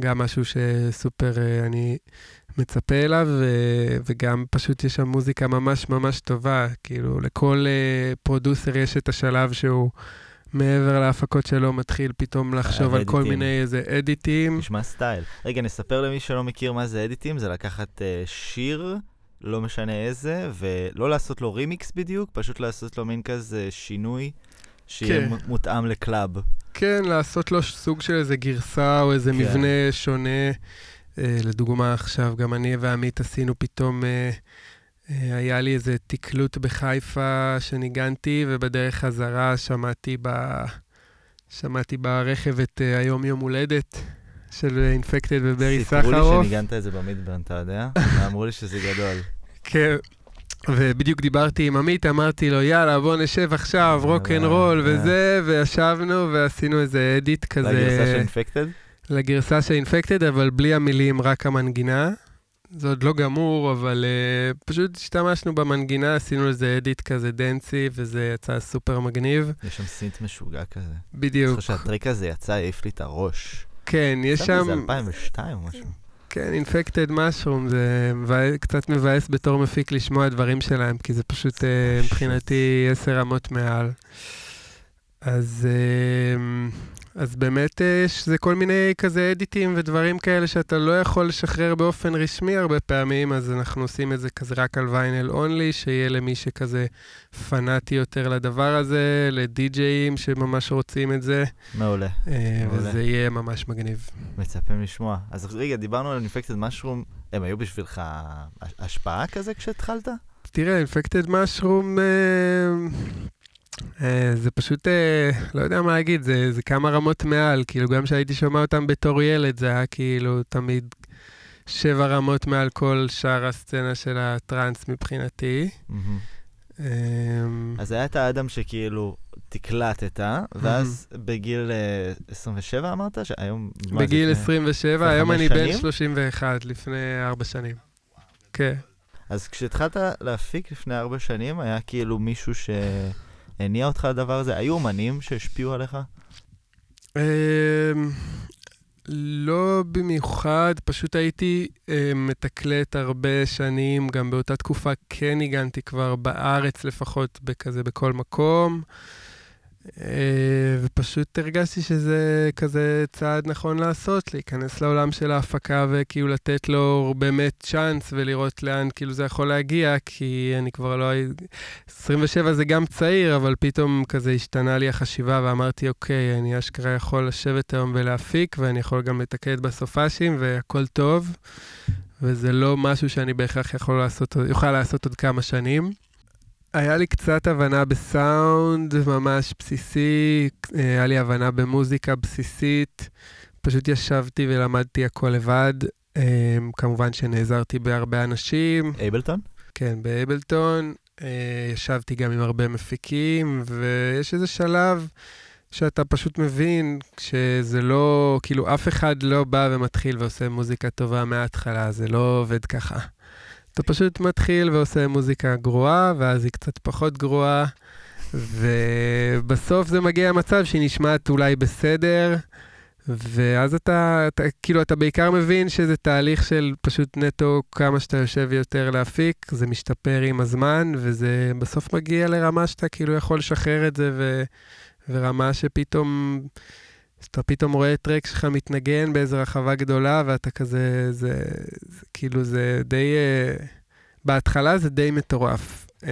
גם משהו שסופר אה, אני מצפה אליו, וגם פשוט יש שם מוזיקה ממש ממש טובה. כאילו, לכל אה, פרודוסר יש את השלב שהוא... מעבר להפקות שלו, מתחיל פתאום לחשוב על כל מיני איזה אדיטים. נשמע סטייל. רגע, נספר למי שלא מכיר מה זה edit ים, זה לקחת אה, שיר, לא משנה איזה, ולא לעשות לו רימיקס בדיוק, פשוט לעשות לו מין כזה שינוי, שיהיה כן. מותאם ל club. כן, לעשות לו סוג של איזה גרסה או איזה כן. מבנה שונה. אה, לדוגמה, עכשיו גם אני ועמית עשינו פתאום, אה, אה, היה לי איזה תקלוט בחיפה שניגנתי, ובדרך חזרה שמעתי, ב... שמעתי ברכב את היום יום הולדת. של Infected וברי סחרוף. סיפרו לי שניגנת את זה במידברן, אתה יודע? אמרו לי שזה גדול. כן, ובדיוק דיברתי עם עמית, אמרתי לו, יאללה, בוא נשב עכשיו, rock and roll וזה, וישבנו ועשינו איזה edit כזה. לגרסה של Infected? לגרסה של Infected, אבל בלי המילים, רק המנגינה. זה עוד לא גמור, אבל אה, פשוט השתמשנו במנגינה, עשינו לזה edit כזה dancey, וזה יצא סופר מגניב. יש שם סינט משוגע כזה. בדיוק. אני חושב שהטריק הזה יצא, העיף לי את הראש. כן, יש שם... זה 2002 או משהו. כן, אינפקטד משרום, זה קצת מבאס בתור מפיק לשמוע דברים שלהם, כי זה פשוט uh, מבחינתי עשר רמות מעל. אז, uh, אז באמת יש, uh, זה כל מיני כזה אדיטים ודברים כאלה שאתה לא יכול לשחרר באופן רשמי הרבה פעמים, אז אנחנו עושים את זה כזה רק על ויינל אונלי, שיהיה למי שכזה פנאטי יותר לדבר הזה, לדי-ג'אים שממש רוצים את זה. מעולה. Uh, מעולה. וזה יהיה ממש מגניב. מצפים לשמוע. אז רגע, דיברנו על אינפקטד משרום, הם היו בשבילך השפעה כזה כשהתחלת? תראה, אינפקטד משרום... אה, זה פשוט, אה, לא יודע מה להגיד, זה, זה כמה רמות מעל, כאילו גם כשהייתי שומע אותם בתור ילד, זה היה כאילו תמיד שבע רמות מעל כל שאר הסצנה של הטראנס מבחינתי. Mm-hmm. אז היה את האדם שכאילו תקלטת, ואז. בגיל 27 אמרת? שהיום... בגיל 27, היום אני בן 31, לפני ארבע שנים. כן. אז כשהתחלת להפיק לפני ארבע שנים, היה כאילו מישהו ש... הניע אותך לדבר הזה? היו אומנים שהשפיעו עליך? אמ, לא במיוחד, פשוט הייתי אה, מתקלט הרבה שנים, גם באותה תקופה כן הגנתי כבר בארץ לפחות, בכזה בכל מקום. ופשוט הרגשתי שזה כזה צעד נכון לעשות, להיכנס לעולם של ההפקה וכאילו לתת לו באמת צ'אנס ולראות לאן כאילו זה יכול להגיע, כי אני כבר לא... 27 זה גם צעיר, אבל פתאום כזה השתנה לי החשיבה ואמרתי, אוקיי, אני אשכרה יכול לשבת היום ולהפיק, ואני יכול גם לתקד בסופאשים והכל טוב, וזה לא משהו שאני בהכרח יכול לעשות, יוכל לעשות עוד כמה שנים. היה לי קצת הבנה בסאונד ממש בסיסי, היה לי הבנה במוזיקה בסיסית. פשוט ישבתי ולמדתי הכל לבד. אמ, כמובן שנעזרתי בהרבה אנשים. אייבלטון? כן, באייבלטון. אה, ישבתי גם עם הרבה מפיקים, ויש איזה שלב שאתה פשוט מבין שזה לא, כאילו אף אחד לא בא ומתחיל ועושה מוזיקה טובה מההתחלה, זה לא עובד ככה. אתה פשוט מתחיל ועושה מוזיקה גרועה, ואז היא קצת פחות גרועה, ובסוף זה מגיע למצב שהיא נשמעת אולי בסדר, ואז אתה, אתה, כאילו, אתה בעיקר מבין שזה תהליך של פשוט נטו כמה שאתה יושב יותר להפיק, זה משתפר עם הזמן, וזה בסוף מגיע לרמה שאתה כאילו יכול לשחרר את זה ו, ורמה שפתאום, שאתה פתאום רואה טרק שלך מתנגן באיזו רחבה גדולה, ואתה כזה, זה, זה כאילו, זה די, uh, בהתחלה זה די מטורף. Um,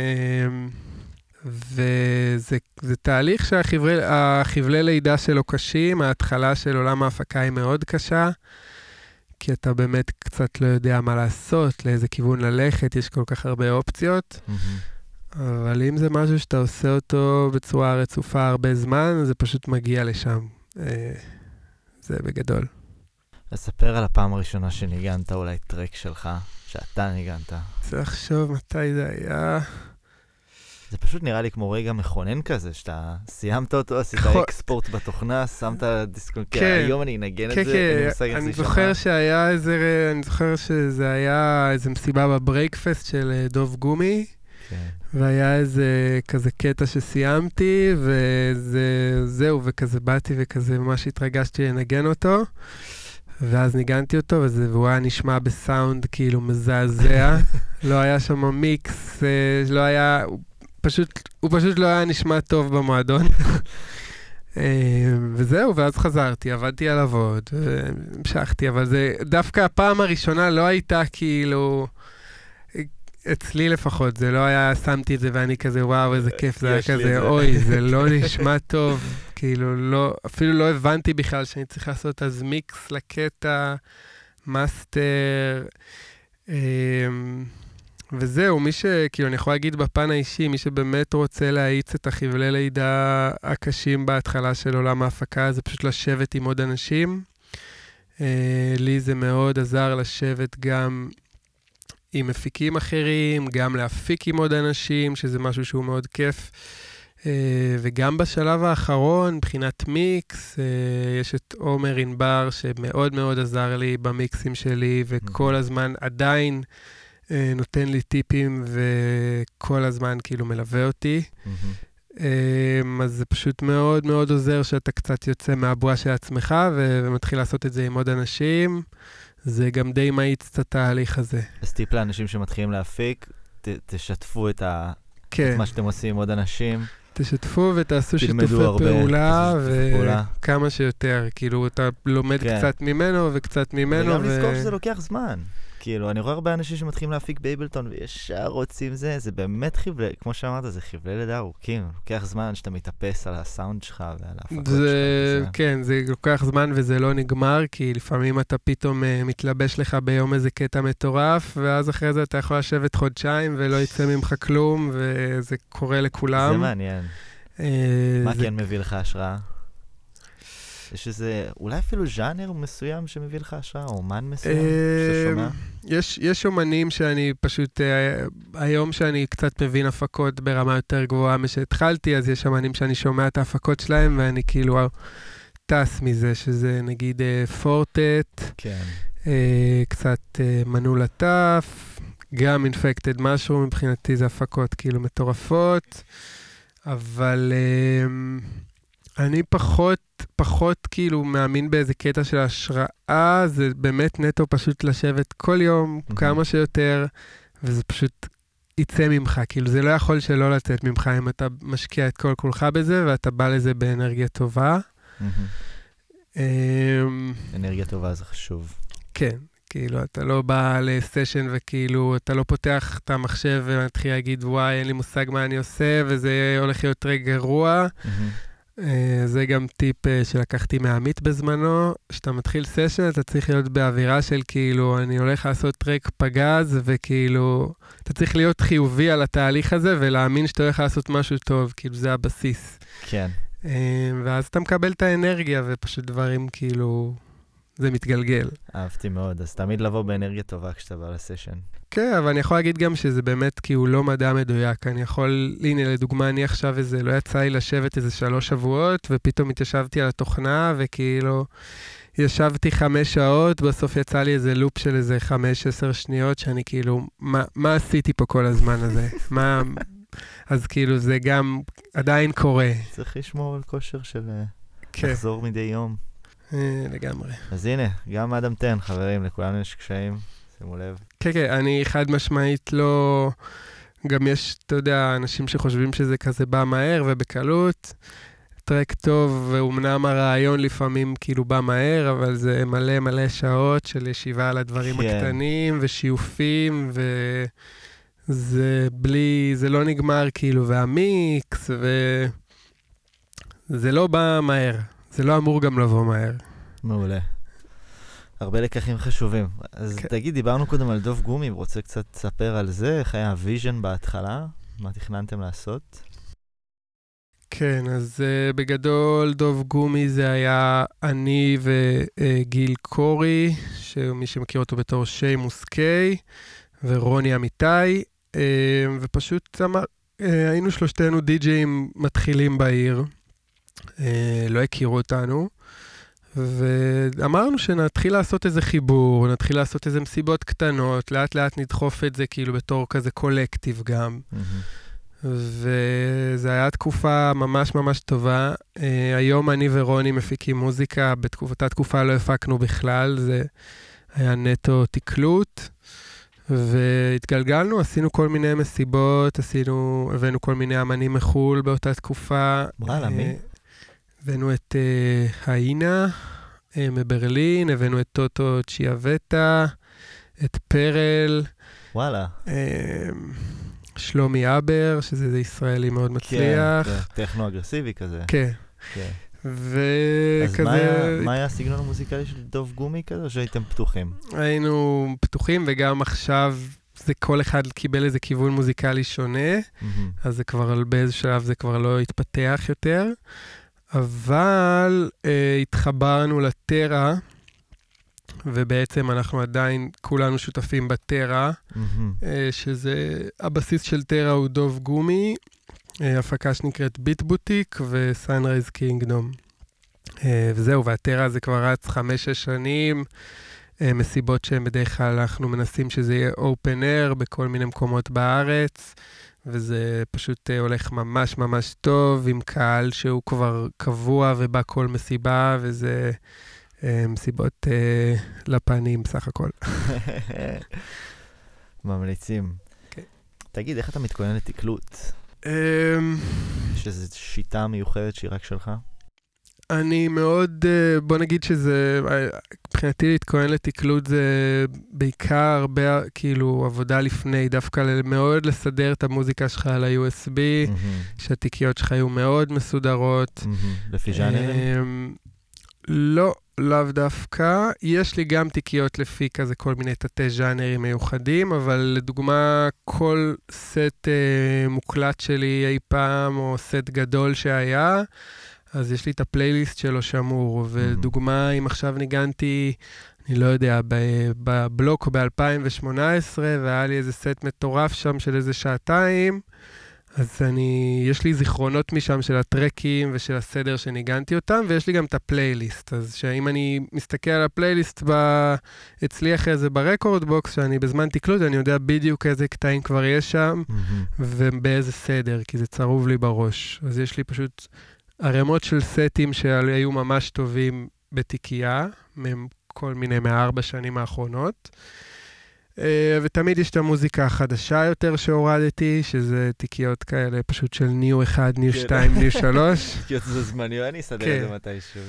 וזה תהליך שהחבלי לידה שלו קשים, ההתחלה של עולם ההפקה היא מאוד קשה, כי אתה באמת קצת לא יודע מה לעשות, לאיזה כיוון ללכת, יש כל כך הרבה אופציות. Mm-hmm. אבל אם זה משהו שאתה עושה אותו בצורה רצופה הרבה זמן, זה פשוט מגיע לשם. אה, זה בגדול. לספר על הפעם הראשונה שניגנת אולי טרק שלך, שאתה ניגנת. צריך לחשוב מתי זה היה. זה פשוט נראה לי כמו רגע מכונן כזה, שאתה סיימת אותו, עשית אקספורט בתוכנה, שמת דיסקון, כן, היום אני אנגן את כן, זה, אין לי מושג איך זה יישמע. אני זוכר שהיה איזה, אני זוכר שזה היה איזה מסיבה בברייקפסט של אה, דוב גומי, כן. והיה איזה כזה קטע שסיימתי, וזהו, וכזה באתי וכזה ממש התרגשתי לנגן אותו. ואז ניגנתי אותו, וזה, והוא היה נשמע בסאונד כאילו מזעזע. לא היה שם מיקס, אה, לא היה, פשוט, הוא פשוט לא היה נשמע טוב במועדון. אה, וזהו, ואז חזרתי, עבדתי עליו עוד, והמשכתי, אבל זה, דווקא הפעם הראשונה לא הייתה כאילו, אצלי לפחות, זה לא היה, שמתי את זה ואני כזה, וואו, איזה כיף, זה היה כזה, אוי, זה לא נשמע טוב, כאילו, לא, אפילו לא הבנתי בכלל שאני צריך לעשות אז מיקס לקטע, מאסטר. אמ, וזהו, מי ש... כאילו, אני יכול להגיד בפן האישי, מי שבאמת רוצה להאיץ את החבלי לידה הקשים בהתחלה של עולם ההפקה, זה פשוט לשבת עם עוד אנשים. אה, לי זה מאוד עזר לשבת גם עם מפיקים אחרים, גם להפיק עם עוד אנשים, שזה משהו שהוא מאוד כיף. אה, וגם בשלב האחרון, מבחינת מיקס, אה, יש את עומר ענבר, שמאוד מאוד עזר לי במיקסים שלי, וכל הזמן עדיין... אה, נותן לי טיפים וכל הזמן כאילו מלווה אותי. Mm-hmm. אז זה פשוט מאוד מאוד עוזר שאתה קצת יוצא מהבועה של עצמך ומתחיל לעשות את זה עם עוד אנשים. זה גם די מאיץ את התהליך הזה. אז טיפ לאנשים שמתחילים להפיק, ת, תשתפו את, ה... כן. את מה שאתם עושים עם עוד אנשים. תשתפו ותעשו שיתופי פעולה, וכמה שיותר. כאילו, אתה לומד כן. קצת ממנו וקצת ממנו. וגם ו... לזכור שזה לוקח זמן. כאילו, אני רואה הרבה אנשים שמתחילים להפיק באבלטון וישר רוצים זה, זה באמת חבלי, כמו שאמרת, זה חבלי לידה ארוכים. לוקח זמן שאתה מתאפס על הסאונד שלך ועל ההפקות שלך. זה, כן, זה לוקח זמן וזה לא נגמר, כי לפעמים אתה פתאום uh, מתלבש לך ביום איזה קטע מטורף, ואז אחרי זה אתה יכול לשבת חודשיים ולא יצא ממך כלום, וזה קורה לכולם. זה מעניין. Uh, מה זה... כן מביא לך השראה? יש איזה, אולי אפילו ז'אנר מסוים שמביא לך השראה, או אומן מסוים שאתה שומע? יש, יש אומנים שאני פשוט, uh, היום שאני קצת מבין הפקות ברמה יותר גבוהה משהתחלתי, אז יש אומנים שאני שומע את ההפקות שלהם, ואני כאילו טס מזה, שזה נגיד uh, פורטט, כן. uh, קצת מנעול הטף, גם אינפקטד משהו, מבחינתי זה הפקות כאילו מטורפות, אבל... Uh, אני פחות, פחות כאילו מאמין באיזה קטע של השראה, זה באמת נטו פשוט לשבת כל יום mm-hmm. כמה שיותר, וזה פשוט יצא ממך, כאילו זה לא יכול שלא לצאת ממך אם אתה משקיע את כל כולך בזה ואתה בא לזה באנרגיה טובה. Mm-hmm. אנרגיה טובה זה חשוב. כן, כאילו, אתה לא בא לסשן וכאילו, אתה לא פותח את המחשב ומתחיל להגיד, וואי, אין לי מושג מה אני עושה, וזה הולך להיות רגע גרוע. Mm-hmm. אה, זה גם טיפ אה, שלקחתי מעמית בזמנו, כשאתה מתחיל סשן אתה צריך להיות באווירה של כאילו, אני הולך לעשות טרק פגז, וכאילו, אתה צריך להיות חיובי על התהליך הזה ולהאמין שאתה הולך לעשות משהו טוב, כאילו זה הבסיס. כן. אה, ואז אתה מקבל את האנרגיה ופשוט דברים כאילו, זה מתגלגל. אהבתי מאוד, אז תמיד לבוא באנרגיה טובה כשאתה בא לסשן. כן, אבל אני יכול להגיד גם שזה באמת כי הוא לא מדע מדויק. אני יכול, הנה, לדוגמה, אני עכשיו איזה, לא יצא לי לשבת איזה שלוש שבועות, ופתאום התיישבתי על התוכנה, וכאילו, ישבתי חמש שעות, בסוף יצא לי איזה לופ של איזה חמש, עשר שניות, שאני כאילו, מה, מה עשיתי פה כל הזמן הזה? מה... אז כאילו, זה גם עדיין קורה. צריך לשמור על כושר של אה, כן. לחזור מדי יום. אה, לגמרי. אז הנה, גם אדם תן, חברים, לכולנו יש קשיים. שימו לב. כן, כן, אני חד משמעית לא... גם יש, אתה יודע, אנשים שחושבים שזה כזה בא מהר ובקלות. טרק טוב, ואומנם הרעיון לפעמים כאילו בא מהר, אבל זה מלא מלא שעות של ישיבה על הדברים כן. הקטנים, ושיופים, וזה בלי, זה לא נגמר כאילו, והמיקס, וזה לא בא מהר. זה לא אמור גם לבוא מהר. מעולה. הרבה לקחים חשובים. אז כן. תגיד, דיברנו קודם על דוב גומי, רוצה קצת לספר על זה? איך היה ה vision בהתחלה? מה תכננתם לעשות? כן, אז uh, בגדול דוב גומי זה היה אני וגיל קורי, שמי שמכיר אותו בתור שיימוס קיי, ורוני אמיתי, uh, ופשוט אמר, uh, היינו שלושתנו די-ג'אים מתחילים בעיר, uh, לא הכירו אותנו, ואמרנו שנתחיל לעשות איזה חיבור, נתחיל לעשות איזה מסיבות קטנות, לאט לאט נדחוף את זה כאילו בתור כזה קולקטיב גם. וזו הייתה תקופה ממש ממש טובה. Uh, היום אני ורוני מפיקים מוזיקה, בתקופתה תקופה לא הפקנו בכלל, זה היה נטו תקלוט. והתגלגלנו, עשינו כל מיני מסיבות, עשינו, הבאנו כל מיני אמנים מחו"ל באותה תקופה. וואלה, מי? הבאנו את uh, האינה uh, מברלין, הבאנו את טוטו צ'יאבטה, את פרל. וואלה. Uh, שלומי אבר, שזה ישראלי מאוד מצליח. כן, כן, טכנו אגרסיבי כזה. כן. כן. וכזה... אז מה היה- מה היה הסגנון המוזיקלי של דוב גומי כזה, או שהייתם פתוחים? היינו פתוחים, וגם עכשיו זה כל אחד קיבל איזה כיוון מוזיקלי שונה, מהמם. אז זה כבר, באיזה שלב זה כבר לא התפתח יותר. אבל אה, התחברנו לטרה, ובעצם אנחנו עדיין כולנו שותפים בטרה, מהמם. אה, שזה, הבסיס של טרה הוא דוב גומי, אה, הפקה שנקראת ביט בוטיק וסאנרייז קינגדום. אה, וזהו, והטרה זה כבר רץ חמש-שש שנים, אה, מסיבות שהן בדרך כלל אנחנו מנסים שזה יהיה open air בכל מיני מקומות בארץ, וזה פשוט אה, הולך ממש ממש טוב, עם קהל שהוא כבר קבוע ובא כל מסיבה, וזה אה, מסיבות אה, לפנים סך הכל. ממליצים. כן. תגיד, איך אתה מתכונן לתקלוט? אמ, יש איזו שיטה מיוחדת שהיא רק שלך? אני מאוד, אה, בוא נגיד שזה, אה, מבחינתי להתכונן לתקלוט זה בעיקר הרבה, כאילו, עבודה לפני, דווקא מאוד לסדר את המוזיקה שלך על ה-USB, מהמם. שהתיקיות שלך יהיו מאוד מסודרות. מהמם. לפי ז'אנרים? אמ, לא, לאו דווקא. יש לי גם תיקיות לפי כזה כל מיני תתי ז'אנרים מיוחדים, אבל לדוגמה, כל סט אה, מוקלט שלי אי פעם, או סט גדול שהיה, אז יש לי את הפלייליסט שלו שמור. ודוגמה, אם עכשיו ניגנתי, אני לא יודע, בבלוק ב-2018, והיה לי איזה סט מטורף שם של איזה שעתיים, אז אני, יש לי זיכרונות משם של הטרקים ושל הסדר שניגנתי אותם, ויש לי גם את הפלייליסט. אז שאם אני מסתכל על הפלייליסט ב... אצלי אחרי זה ב rekordbox, שאני בזמן תקלוט, אני יודע בדיוק איזה קטעים כבר יש שם, מהמם. ובאיזה סדר, כי זה צרוב לי בראש. אז יש לי פשוט ערימות של סטים שהיו ממש טובים בתיקייה, כל מיני מהארבע שנים האחרונות. אה, ותמיד יש את המוזיקה החדשה יותר שהורדתי, שזה תיקיות כאלה פשוט של new 1, new כן. 2, new 3. כי זה זמני, אני אסדר כן. את זה מתישהו.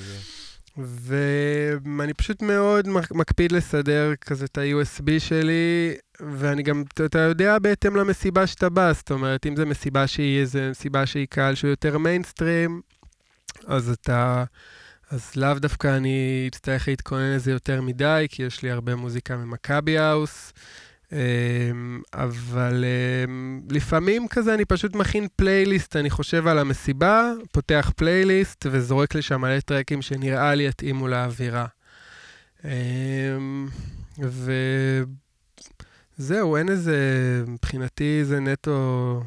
ואני פשוט מאוד מק- מקפיד לסדר כזה את ה-USB שלי, ואני גם, אתה- אתה יודע בהתאם למסיבה שאתה בא, זאת אומרת, אם זו מסיבה שהיא איזה מסיבה שהיא קהל שהוא יותר מיינסטרים, אז אתה, אז לאו דווקא אני אצטרך להתכונן לזה יותר מדי, כי יש לי הרבה מוזיקה מ Maccabi House. אמ, אבל אמ, לפעמים כזה אני פשוט מכין פלייליסט, אני חושב על המסיבה, פותח פלייליסט וזורק לשם מלא טרקים שנראה לי יתאימו לאווירה. אמ, וזהו, אין איזה, מבחינתי זה נטו,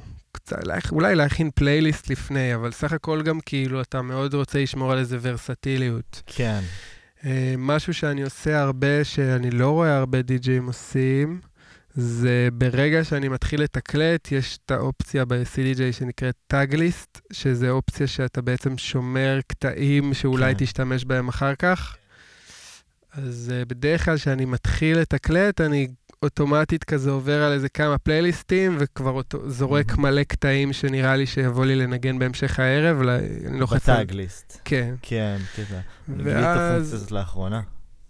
אולי להכין פלייליסט לפני, אבל סך הכל גם כאילו אתה מאוד רוצה לשמור על איזה ורסטיליות. כן. אה, משהו שאני עושה הרבה, שאני לא רואה הרבה די-ג'אים עושים, זה ברגע שאני מתחיל לתקלט, יש את האופציה ב-CDJ שנקראת טאגליסט, שזה אופציה שאתה בעצם שומר קטעים שאולי כן. תשתמש בהם אחר כך. אז uh, בדרך כלל כשאני מתחיל לתקלט, אני אוטומטית כזה עובר על איזה כמה פלייליסטים, וכבר אותו, זורק Mhm. מלא קטעים שנראה לי שיבוא לי לנגן בהמשך הערב, לא- אני לוחץ על... בטאגליסט. כן. כן, כן. אני גיליתי את ואז- הפונקציה הזאת לאחרונה.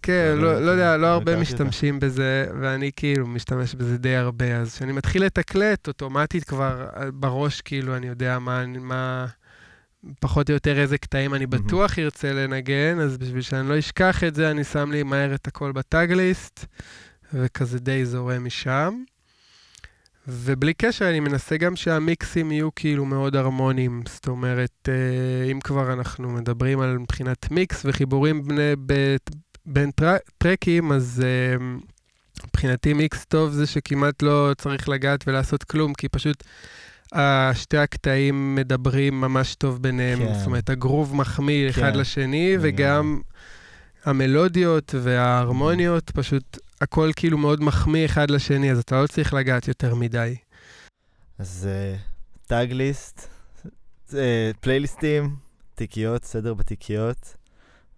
כן, לא, לא, לא יודע, לא לא הרבה. משתמשים בזה, ואני כאילו משתמש בזה די הרבה. אז כשאני מתחיל לתקלט, אוטומטית כבר אה, בראש, כאילו, אני יודע מה, מה פחות או יותר איזה קטעים אני. בטוח ארצה לנגן, אז בשביל שאני לא אשכח את זה, אני שם לי מהר את הכל בטאגליסט, וכזה די זורם משם. ובלי קשר, אני מנסה גם שהמיקסים יהיו כאילו מאוד הרמוניים. זאת אומרת, אה, אם כבר אנחנו מדברים על מבחינת מיקס וחיבורים בני, ב, בין טר, טרקים, אז אה, מבחינתי מיקס טוב זה שכמעט לא צריך לגעת ולעשות כלום, כי פשוט אה, שתי הקטעים מדברים ממש טוב ביניהם. כן. זאת אומרת, הגרוב מחמיא אחד כן, לשני, לגמרי. וגם המלודיות וההרמוניות, פשוט הכל כאילו מאוד מחמיא אחד לשני, אז אתה לא צריך לגעת יותר מדי. אז אה, טאגליסט, אה, פלייליסטים, תיקיות, סדר בתיקיות,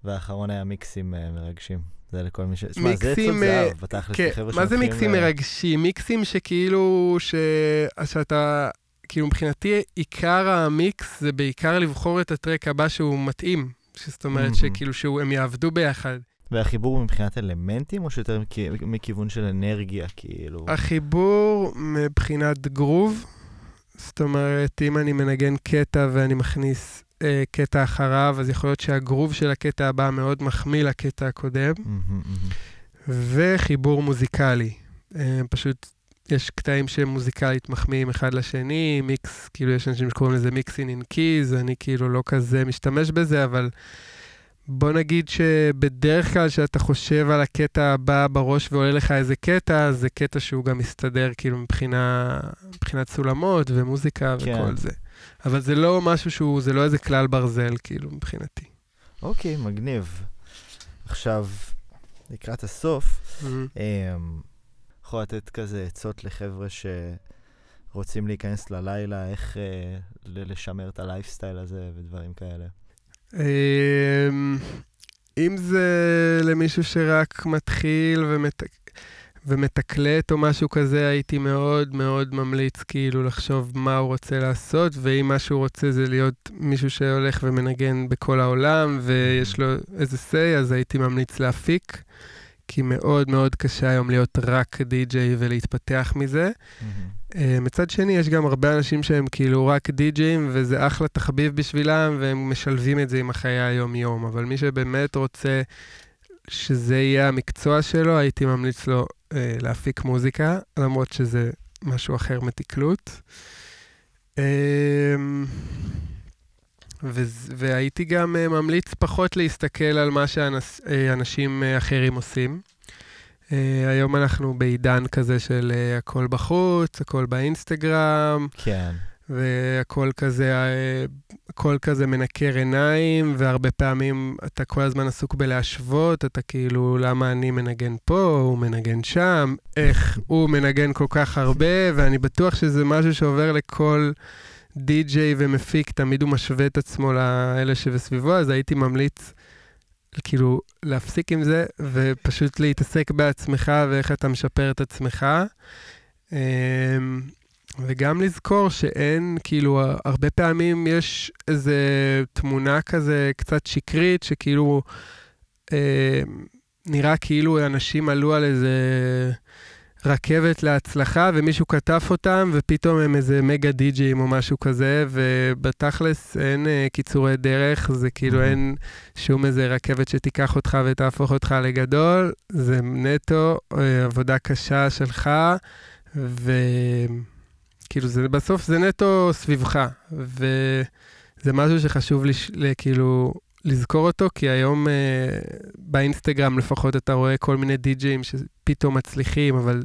והאחרון היה מיקסים אה, מרגשים. זה לכל מי ש... שמע, זה עצות זהב, בתכלס, כן, לחבר'ה מה זה מיקסים מרגשים? מיקסים שכאילו, ש... שאתה, כאילו מבחינתי עיקר המיקס זה בעיקר לבחור את הטרק הבא שהוא מתאים. זאת אומרת מהמם. שכאילו שהם יעבדו ביחד. והחיבור מבחינת אלמנטים, או שיותר מכ- מכיוון של אנרגיה, כאילו? החיבור מבחינת גרוב, זאת אומרת, אם אני מנגן קטע ואני מכניס אה, קטע אחריו, אז יכול להיות שהגרוב של הקטע הבא מאוד מחמיא לקטע הקודם. וחיבור מוזיקלי. אה, פשוט יש קטעים שהם מוזיקלית מחמיאים אחד לשני, מיקס, כאילו יש אנשים שקוראים לזה מיקסין אין קיז, אני כאילו לא כזה משתמש בזה, אבל בוא נגיד שבדרך כלל כשאתה חושב על הקטע הבא בראש ועולה לך איזה קטע, זה קטע שהוא גם מסתדר כאילו מבחינה, מבחינת סולמות ומוזיקה כן. וכל זה. אבל זה לא משהו שהוא, זה לא איזה כלל ברזל כאילו מבחינתי. אוקיי, מגניב. עכשיו, לקראת הסוף, Mm-hmm. אמ, יכול לתת כזה עצות לחבר'ה שרוצים להיכנס ללילה, איך אה, לשמר את הלייפסטייל הזה ודברים כאלה. אמ, אם זה למישהו שרק מתחיל ומת... ומתקלט או משהו כזה, הייתי מאוד מאוד ממליץ כאילו לחשוב מה הוא רוצה לעשות, ואם מה שהוא רוצה זה להיות מישהו שהולך ומנגן בכל העולם ויש לו איזה say, אז הייתי ממליץ להפיק, כי מאוד מאוד קשה היום להיות רק די-ג'יי ולהתפתח מזה. אה, מצד שני, יש גם הרבה אנשים שהם כאילו רק די-ג'אים, וזה אחלה תחביב בשבילם, והם משלבים את זה עם החיי היום-יום. אבל מי שבאמת רוצה שזה יהיה המקצוע שלו, הייתי ממליץ לו אה, להפיק מוזיקה, למרות שזה משהו אחר מתקלוט. אה, והייתי גם אה, ממליץ פחות להסתכל על מה שאנשים אה, אחרים עושים. Uh, היום אנחנו בעידן כזה של uh, הכל בחוץ, הכל באינסטגרם, כן. והכל כזה, uh, הכל כזה מנקר עיניים, והרבה פעמים אתה כל הזמן עסוק בלהשוות, אתה כאילו, למה אני מנגן פה, הוא מנגן שם, איך הוא מנגן כל כך הרבה, ואני בטוח שזה משהו שעובר לכל די-ג'יי ומפיק, תמיד הוא משווה את עצמו לאלה שבסביבו, אז הייתי ממליץ כאילו להפסיק עם זה ופשוט להתעסק בעצמך ואיך אתה משפר את עצמך. אמ, וגם לזכור שאין, כאילו, הרבה פעמים יש איזו תמונה כזה קצת שקרית, שכאילו אה, נראה כאילו אנשים עלו על איזה רכבת להצלחה, ומישהו כתב אותם, ופתאום הם איזה מגה די-ג'ים או משהו כזה, ובתכלס אין אה, קיצורי דרך, זה כאילו Mhm. אין שום איזה רכבת שתיקח אותך ותהפוך אותך לגדול, זה נטו אה, עבודה קשה שלך, וכאילו זה בסוף זה נטו סביבך, וזה משהו שחשוב לי, כאילו לזכור אותו, כי היום אה, באינסטגרם לפחות אתה רואה כל מיני די-ג'ים שפתאום מצליחים, אבל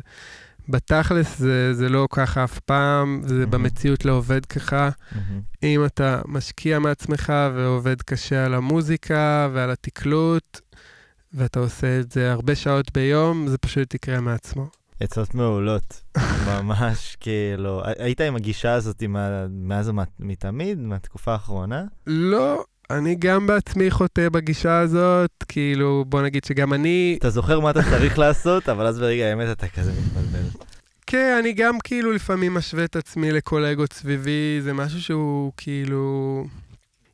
בתכלס זה, זה לא ככה אף פעם, זה מהמם. במציאות לא עובד ככה. מהמם. אם אתה משקיע מעצמך ועובד קשה על המוזיקה ועל התקלוט, ואתה עושה את זה הרבה שעות ביום, זה פשוט יקרה מעצמו. עצות מעולות, ממש כאילו, היית עם הגישה הזאת מאז ומת- מתמיד, מהתקופה האחרונה? לא, אני גם בעצמי חוטא בגישה הזאת, כאילו, בוא נגיד שגם אני... אתה זוכר מה אתה צריך לעשות, אבל אז ברגע האמת אתה כזה מתבלבל. כן, אני גם כאילו לפעמים משווה את עצמי לקולגות סביבי, זה משהו שהוא כאילו...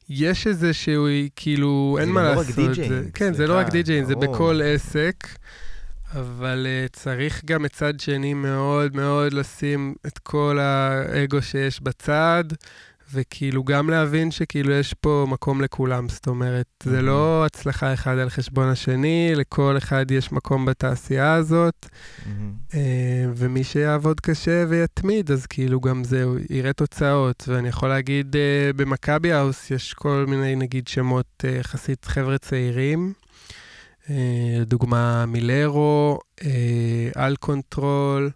יש איזה שהוא, כאילו, אין מה לעשות. זה לא רק DJing. כן, זה לא רק DJing, זה בכל עסק. אבל uh, צריך גם מצד שני מאוד מאוד לשים את כל האגו שיש בצד, וכאילו גם להבין שכאילו יש פה מקום לכולם, זאת אומרת, זה לא הצלחה אחד על חשבון השני, לכל אחד יש מקום בתעשייה הזאת, uh, ומי שיעבוד קשה ויתמיד, אז כאילו גם זהו, יראה תוצאות. ואני יכול להגיד, uh, במכבי House יש כל מיני, נגיד, שמות יחסית uh, חבר'ה צעירים. לדוגמה מילרו, אל Control,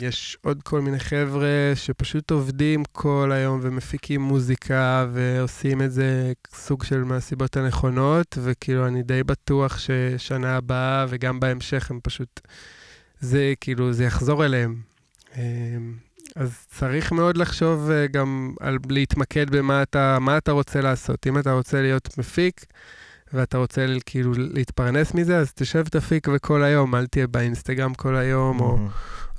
יש עוד כל מיני חבר'ה שפשוט עובדים כל היום ומפיקים מוזיקה ועושים את זה סוג של מהסיבות הנכונות, וכאילו אני די בטוח ששנה הבאה וגם בהמשך הם פשוט, זה כאילו, זה יחזור אליהם. אז צריך מאוד לחשוב גם על להתמקד במה אתה, אתה רוצה לעשות. אם אתה רוצה להיות מפיק, ואתה רוצה כאילו להתפרנס מזה, אז תשב תפיק וכל היום, אל תהיה באינסטגרם כל היום, mm-hmm. או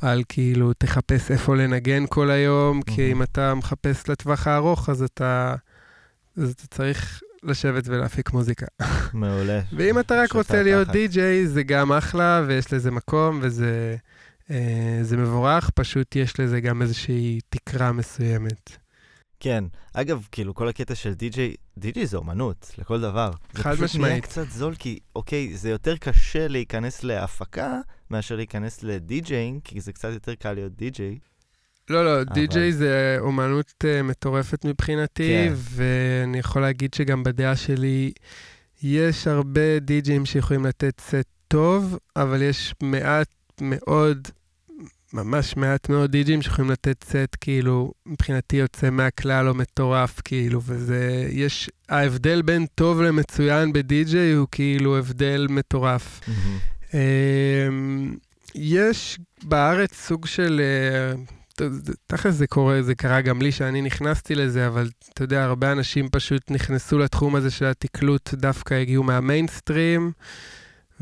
אל כאילו תחפש איפה לנגן כל היום, mm-hmm. כי אם אתה מחפש לטווח הארוך, אז אתה, אז אתה צריך לשבת ולהפיק מוזיקה. מעולה. ואם אתה רק רוצה להיות די-ג'יי, זה גם אחלה, ויש לזה מקום, וזה אה, מבורך, פשוט יש לזה גם איזושהי תקרה מסוימת. כן. אגב, כאילו, כל הקטע של די-ג'יי, די-ג'יי זה אומנות, לכל דבר. חד משמעית. זה פשוט נהיה קצת זול, כי, אוקיי, זה יותר קשה להיכנס להפקה מאשר להיכנס לדי-ג'יינג, כי זה קצת יותר קל להיות די-ג'יי. לא, לא, אבל... די-ג'יי זה אומנות uh, מטורפת מבחינתי, כן. ואני יכול להגיד שגם בדעה שלי, יש הרבה די-ג'יים שיכולים לתת סט טוב, אבל יש מעט מאוד ממש מעט מאוד די-ג'ים שיכולים לתת סט, כאילו, מבחינתי יוצא מהכלל או מטורף, כאילו, וזה, יש, ההבדל בין טוב למצוין בדי-ג'יי הוא כאילו הבדל מטורף. Mm-hmm. יש בארץ סוג של, אה, תכל'ס זה קורה, זה קרה גם לי שאני נכנסתי לזה, אבל אתה יודע, הרבה אנשים פשוט נכנסו לתחום הזה של התקלוט, דווקא הגיעו מהמיינסטרים.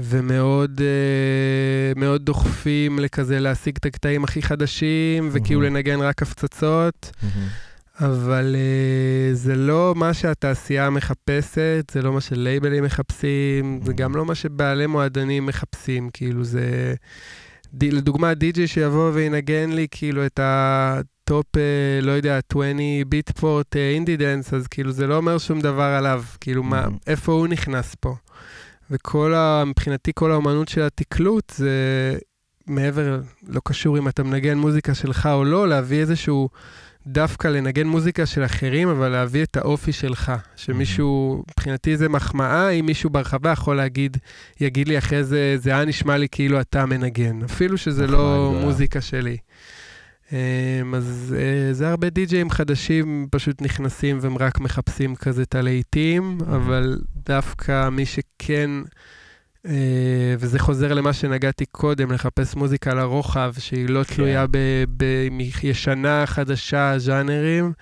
ומאוד uh, מאוד דוחפים לכזה להשיג את הקטעים הכי חדשים, mm-hmm. וכאילו לנגן רק הפצצות. Mm-hmm. אבל uh, זה לא מה שהתעשייה מחפשת, זה לא מה שלייבלים מחפשים, mm-hmm. זה גם לא מה שבעלי מועדונים מחפשים, כאילו זה... ד... לדוגמה, די.ג'י שיבוא וינגן לי כאילו את הטופ, uh, לא יודע, 20 Beatport indie dance, אז כאילו זה לא אומר שום דבר עליו, כאילו mm-hmm. מה, איפה הוא נכנס פה. וכל ה... מבחינתי כל האומנות של התקלוט זה מעבר, לא קשור אם אתה מנגן מוזיקה שלך או לא, להביא איזשהו, דווקא לנגן מוזיקה של אחרים, אבל להביא את האופי שלך. שמישהו, מבחינתי זה מחמאה, אם מישהו ברחבה יכול להגיד, יגיד לי אחרי זה, זה היה נשמע לי כאילו אתה מנגן, אפילו שזה לא מוזיקה שלי. אמ, אז אה, זה הרבה די-ג'אים חדשים פשוט נכנסים והם רק מחפשים כזה את הלהיטים, אבל דווקא מי שכן, אה, וזה חוזר למה שנגעתי קודם, לחפש מוזיקה לרוחב, שהיא לא כן. תלויה בישנה, חדשה, ז'אנרים.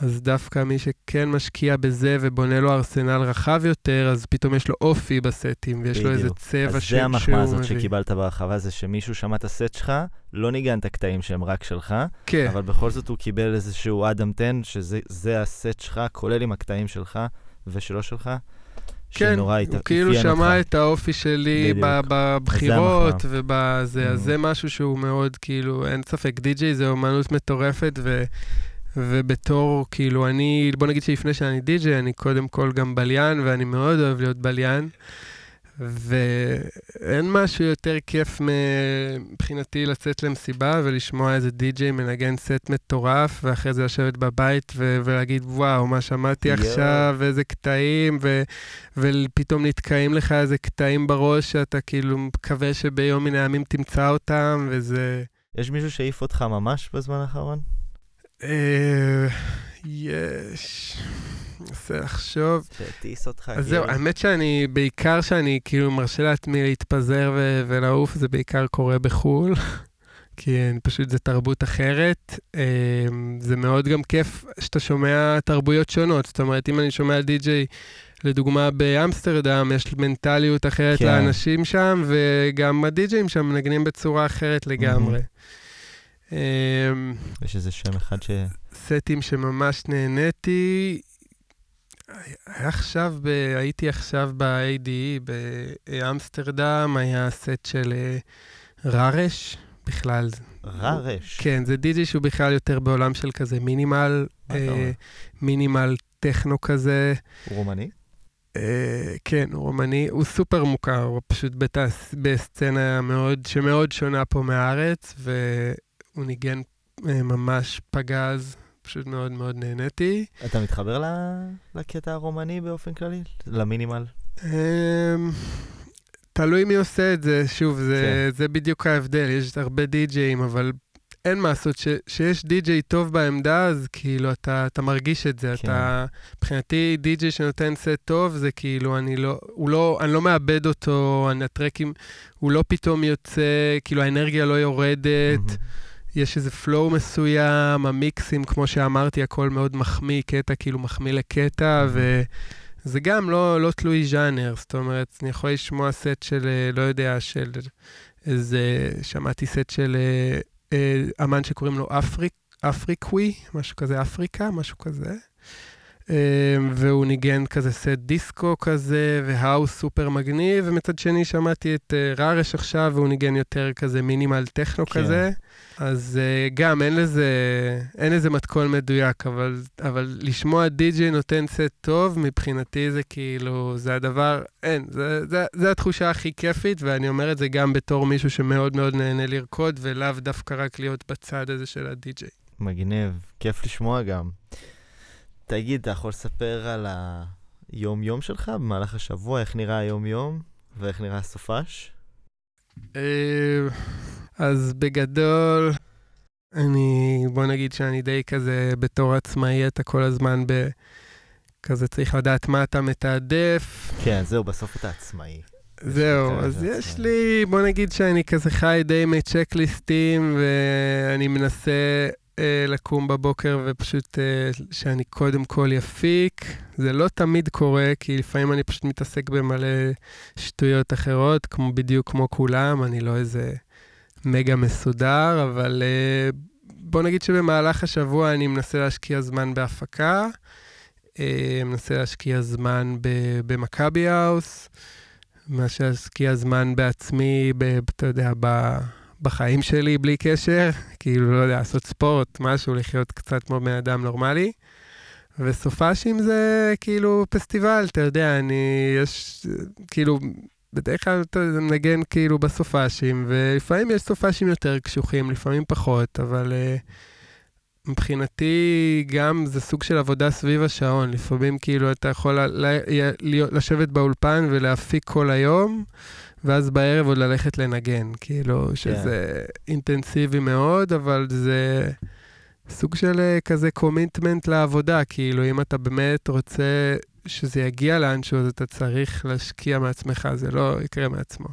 אז דווקא מי שכן משקיע בזה ובונה לו ארסנל רחב יותר, אז פתאום יש לו אופי בסטים, ויש בדיוק. לו איזה צבע שהוא... אז זה המחמאה הזאת שקיבלת בהרחבה, זה שמישהו שמע את הסט שלך, לא ניגן את הקטעים שהם רק שלך, כן. אבל בכל זאת הוא קיבל איזשהו אדם 10, שזה הסט שלך, כולל עם הקטעים שלך ושלא שלך. כן, הוא הת... כאילו שמע אותך. את האופי שלי בבחירות ובזה, mm. אז זה משהו שהוא מאוד, כאילו, אין ספק, די.ג'יי זה אומנות מטורפת, ו... ובתור, כאילו, אני, בוא נגיד שלפני שאני די-ג'יי, אני קודם כל גם בליין, ואני מאוד אוהב להיות בליין. ואין משהו יותר כיף מבחינתי לצאת למסיבה ולשמוע איזה די-ג'יי מנגן סט מטורף, ואחרי זה לשבת בבית ו- ולהגיד, וואו, מה שמעתי yeah. עכשיו, איזה קטעים, ו- ופתאום נתקעים לך איזה קטעים בראש שאתה כאילו מקווה שביום מן הימים תמצא אותם, וזה... יש מישהו שהעיף אותך ממש בזמן האחרון? אה, יש. מנסה לחשוב. שהטיס אותך. אז זהו, כאילו. האמת שאני, בעיקר שאני כאילו מרשה לעצמי להתפזר ולעוף, זה בעיקר קורה בחו"ל. כי פשוט זה תרבות אחרת. אמ, זה מאוד גם כיף שאתה שומע תרבויות שונות. זאת אומרת, אם אני שומע די-ג'יי, לדוגמה באמסטרדם, יש מנטליות אחרת כן. לאנשים שם, וגם הדי-ג'אים שם מנגנים בצורה אחרת לגמרי. Mm-hmm. יש איזה שם אחד ש... סטים שממש נהניתי. עכשיו, ב... הייתי עכשיו ב-ADE באמסטרדם, היה סט של אה, ררש, בכלל. ררש? כן, זה די.ג'י שהוא בכלל יותר בעולם של כזה מינימל, אה, מינימל טכנו כזה. הוא רומני? אה, כן, הוא רומני, הוא סופר מוכר, הוא פשוט בתס... בסצנה מאוד, שמאוד שונה פה מהארץ, והוא ניגן אה, ממש פגז, פשוט מאוד מאוד נהניתי. אתה מתחבר לקטע הרומני באופן כללי? למינימל? אמ, תלוי מי עושה את זה, שוב, זה, כן. זה בדיוק ההבדל, יש הרבה די-ג'אים, אבל אין מה לעשות, שיש די-ג'יי טוב בעמדה, אז כאילו אתה, אתה מרגיש את זה. כן. אתה, מבחינתי, די-ג'יי שנותן סט טוב, זה כאילו, אני לא, הוא לא, אני לא מאבד אותו, אני, הטרקים, הוא לא פתאום יוצא, כאילו האנרגיה לא יורדת. Mm-hmm. יש איזה flow מסוים, המיקסים, כמו שאמרתי, הכל מאוד מחמיא, קטע כאילו מחמיא לקטע, mm-hmm. וזה גם לא, לא תלוי ז'אנר, זאת אומרת, אני יכול לשמוע סט של, אה, לא יודע, של איזה, שמעתי סט של אה, אה, אמן שקוראים לו אפריק, אפריקווי, משהו כזה, אפריקה, משהו כזה. אה, והוא ניגן כזה סט דיסקו כזה, והאוס סופר מגניב, ומצד שני שמעתי את uh, רארש עכשיו, והוא ניגן יותר כזה מינימל טכנו כן. כזה. אז uh, גם אין לזה, אין לזה מתכון מדויק, אבל, אבל לשמוע די.ג'יי נותן סט טוב, מבחינתי זה כאילו, זה הדבר, אין, זה, זה, זה התחושה הכי כיפית, ואני אומר את זה גם בתור מישהו שמאוד מאוד נהנה לרקוד, ולאו דווקא רק להיות בצד הזה של הדי.ג'יי. מגניב, כיף לשמוע גם. תגיד, אתה יכול לספר על היום-יום שלך במהלך השבוע, איך נראה היום-יום ואיך נראה הסופש? אה, אז בגדול, אני, בוא נגיד שאני די כזה בתור עצמאי, אתה כל הזמן ב... כזה צריך לדעת מה אתה מתעדף. כן, זהו, בסוף אתה עצמאי. זהו, אז יש לי, בוא נגיד שאני כזה חי די מצ'קליסטים, ואני מנסה אה, לקום בבוקר ופשוט אה, שאני קודם כל יפיק. זה לא תמיד קורה, כי לפעמים אני פשוט מתעסק במלא שטויות אחרות, כמו, בדיוק כמו כולם, אני לא איזה מגה מסודר, אבל אה, בוא נגיד שבמהלך השבוע אני מנסה להשקיע זמן בהפקה, אה, מנסה להשקיע זמן במכבי האוס, מנסה להשקיע זמן בעצמי, אתה יודע. בחיים שלי בלי קשר, כאילו, לא יודע, לעשות ספורט, משהו, לחיות קצת כמו בן אדם נורמלי. וסופאשים זה כאילו פסטיבל, אתה יודע, אני, יש, כאילו, בדרך כלל אתה מנגן כאילו בסופאשים, ולפעמים יש סופאשים יותר קשוחים, לפעמים פחות, אבל uh, מבחינתי גם זה סוג של עבודה סביב השעון. לפעמים כאילו אתה יכול לשבת באולפן ולהפיק כל היום. ואז בערב עוד ללכת לנגן, כאילו, שזה yeah. אינטנסיבי מאוד, אבל זה סוג של אה, כזה קומיטמנט לעבודה, כאילו, אם אתה באמת רוצה שזה יגיע לאנשהו, אז אתה צריך להשקיע מעצמך, זה לא יקרה מעצמו.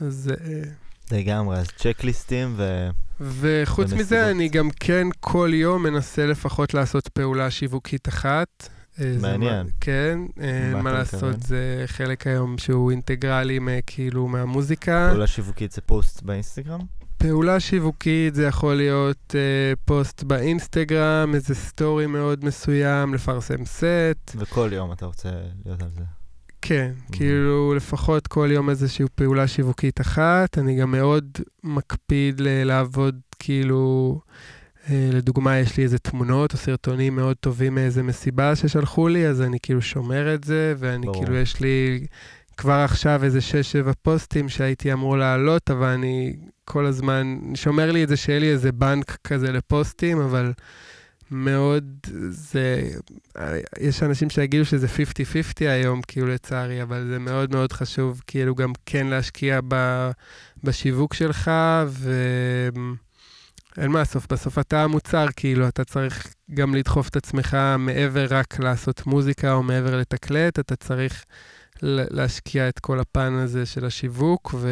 אז... אה, לגמרי, אז צ'קליסטים ו... וחוץ מזה, אני גם כן כל יום מנסה לפחות לעשות פעולה שיווקית אחת. אה, מעניין. מה, כן, אה, מה, לעשות, זה חלק היום שהוא אינטגרלי כאילו מהמוזיקה. פעולה שיווקית זה פוסט באינסטגרם? פעולה שיווקית זה יכול להיות uh, פוסט באינסטגרם, איזה story מאוד מסוים, לפרסם סט. וכל יום אתה רוצה להיות על זה. כן, mm-hmm. כאילו לפחות כל יום איזושהי פעולה שיווקית אחת. אני גם מאוד מקפיד לעבוד כאילו אה, לדוגמה, יש לי איזה תמונות או סרטונים מאוד טובים מאיזה מסיבה ששלחו לי, אז אני כאילו שומר את זה, ואני ברור. כאילו, יש לי כבר עכשיו איזה 6-7 פוסטים שהייתי אמור לעלות, אבל אני כל הזמן, שומר לי את זה שיהיה לי איזה בנק כזה לפוסטים, אבל מאוד, זה, יש אנשים שיגידו שזה 50-50 היום, כאילו לצערי, אבל זה מאוד מאוד חשוב, כאילו גם כן להשקיע ב, בשיווק שלך, ו... אין מה לעשות, בסוף אתה המוצר, כאילו, אתה צריך גם לדחוף את עצמך מעבר רק לעשות מוזיקה או מעבר לתקלט, אתה צריך להשקיע את כל הפן הזה של השיווק, ו...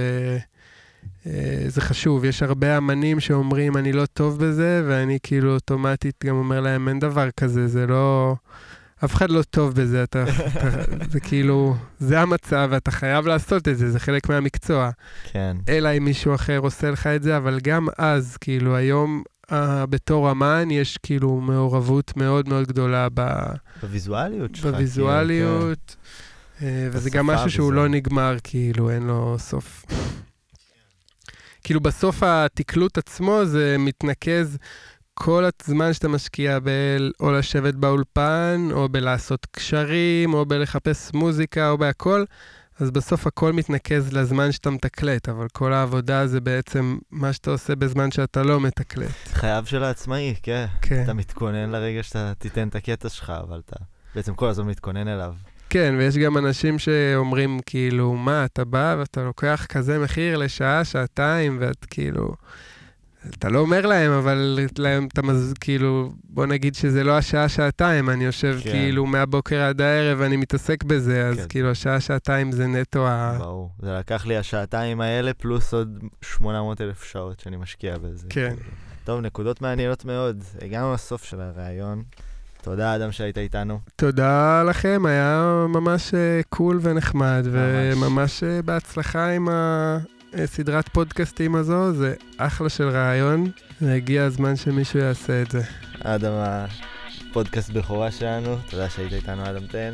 אה, חשוב, יש הרבה אמנים שאומרים, אני לא טוב בזה, ואני כאילו אוטומטית גם אומר להם, אין דבר כזה, זה לא... אף אחד לא טוב בזה, אתה, אתה, זה כאילו, זה המצב, ואתה חייב לעשות את זה, זה חלק מהמקצוע. כן. אלא אם מישהו אחר עושה לך את זה, אבל גם אז, כאילו, היום, uh, בתור אמן, יש כאילו מעורבות מאוד מאוד גדולה ב... בוויזואליות שלך. בוויזואליות, כאילו, כן. וזה גם משהו שהוא וזה... לא נגמר, כאילו, אין לו סוף. כאילו, בסוף התקלוט עצמו זה מתנקז כל הזמן שאתה משקיע ב... או לשבת באולפן, או בלעשות קשרים, או בלחפש מוזיקה, או בהכל, אז בסוף הכל מתנקז לזמן שאתה מתקלט, אבל כל העבודה זה בעצם מה שאתה עושה בזמן שאתה לא מתקלט. חייו של העצמאי, כן. כן. אתה מתכונן לרגע שאתה תיתן את הקטע שלך, אבל אתה בעצם כל הזמן מתכונן אליו. כן, ויש גם אנשים שאומרים, כאילו, מה, אתה בא ואתה לוקח כזה מחיר לשעה, שעתיים, ואת כאילו... אתה לא אומר להם, אבל להם אתה מז... כאילו, בוא נגיד שזה לא השעה-שעתיים, אני יושב כן. כאילו מהבוקר עד הערב, אני מתעסק בזה, אז כן. כאילו השעה-שעתיים זה נטו ה... ברור, זה לקח לי השעתיים האלה, פלוס עוד 800 אלף שעות שאני משקיע בזה. כן. כאילו. טוב, נקודות מעניינות מאוד. הגענו לסוף של הראיון. תודה, אדם, שהיית איתנו. תודה לכם, היה ממש קול ונחמד, ממש. וממש בהצלחה עם ה... סדרת פודקאסטים הזו, זה אחלה של רעיון, והגיע הזמן שמישהו יעשה את זה. אדם, הפודקאסט בכורה שלנו, תודה שהיית איתנו, אדם תן.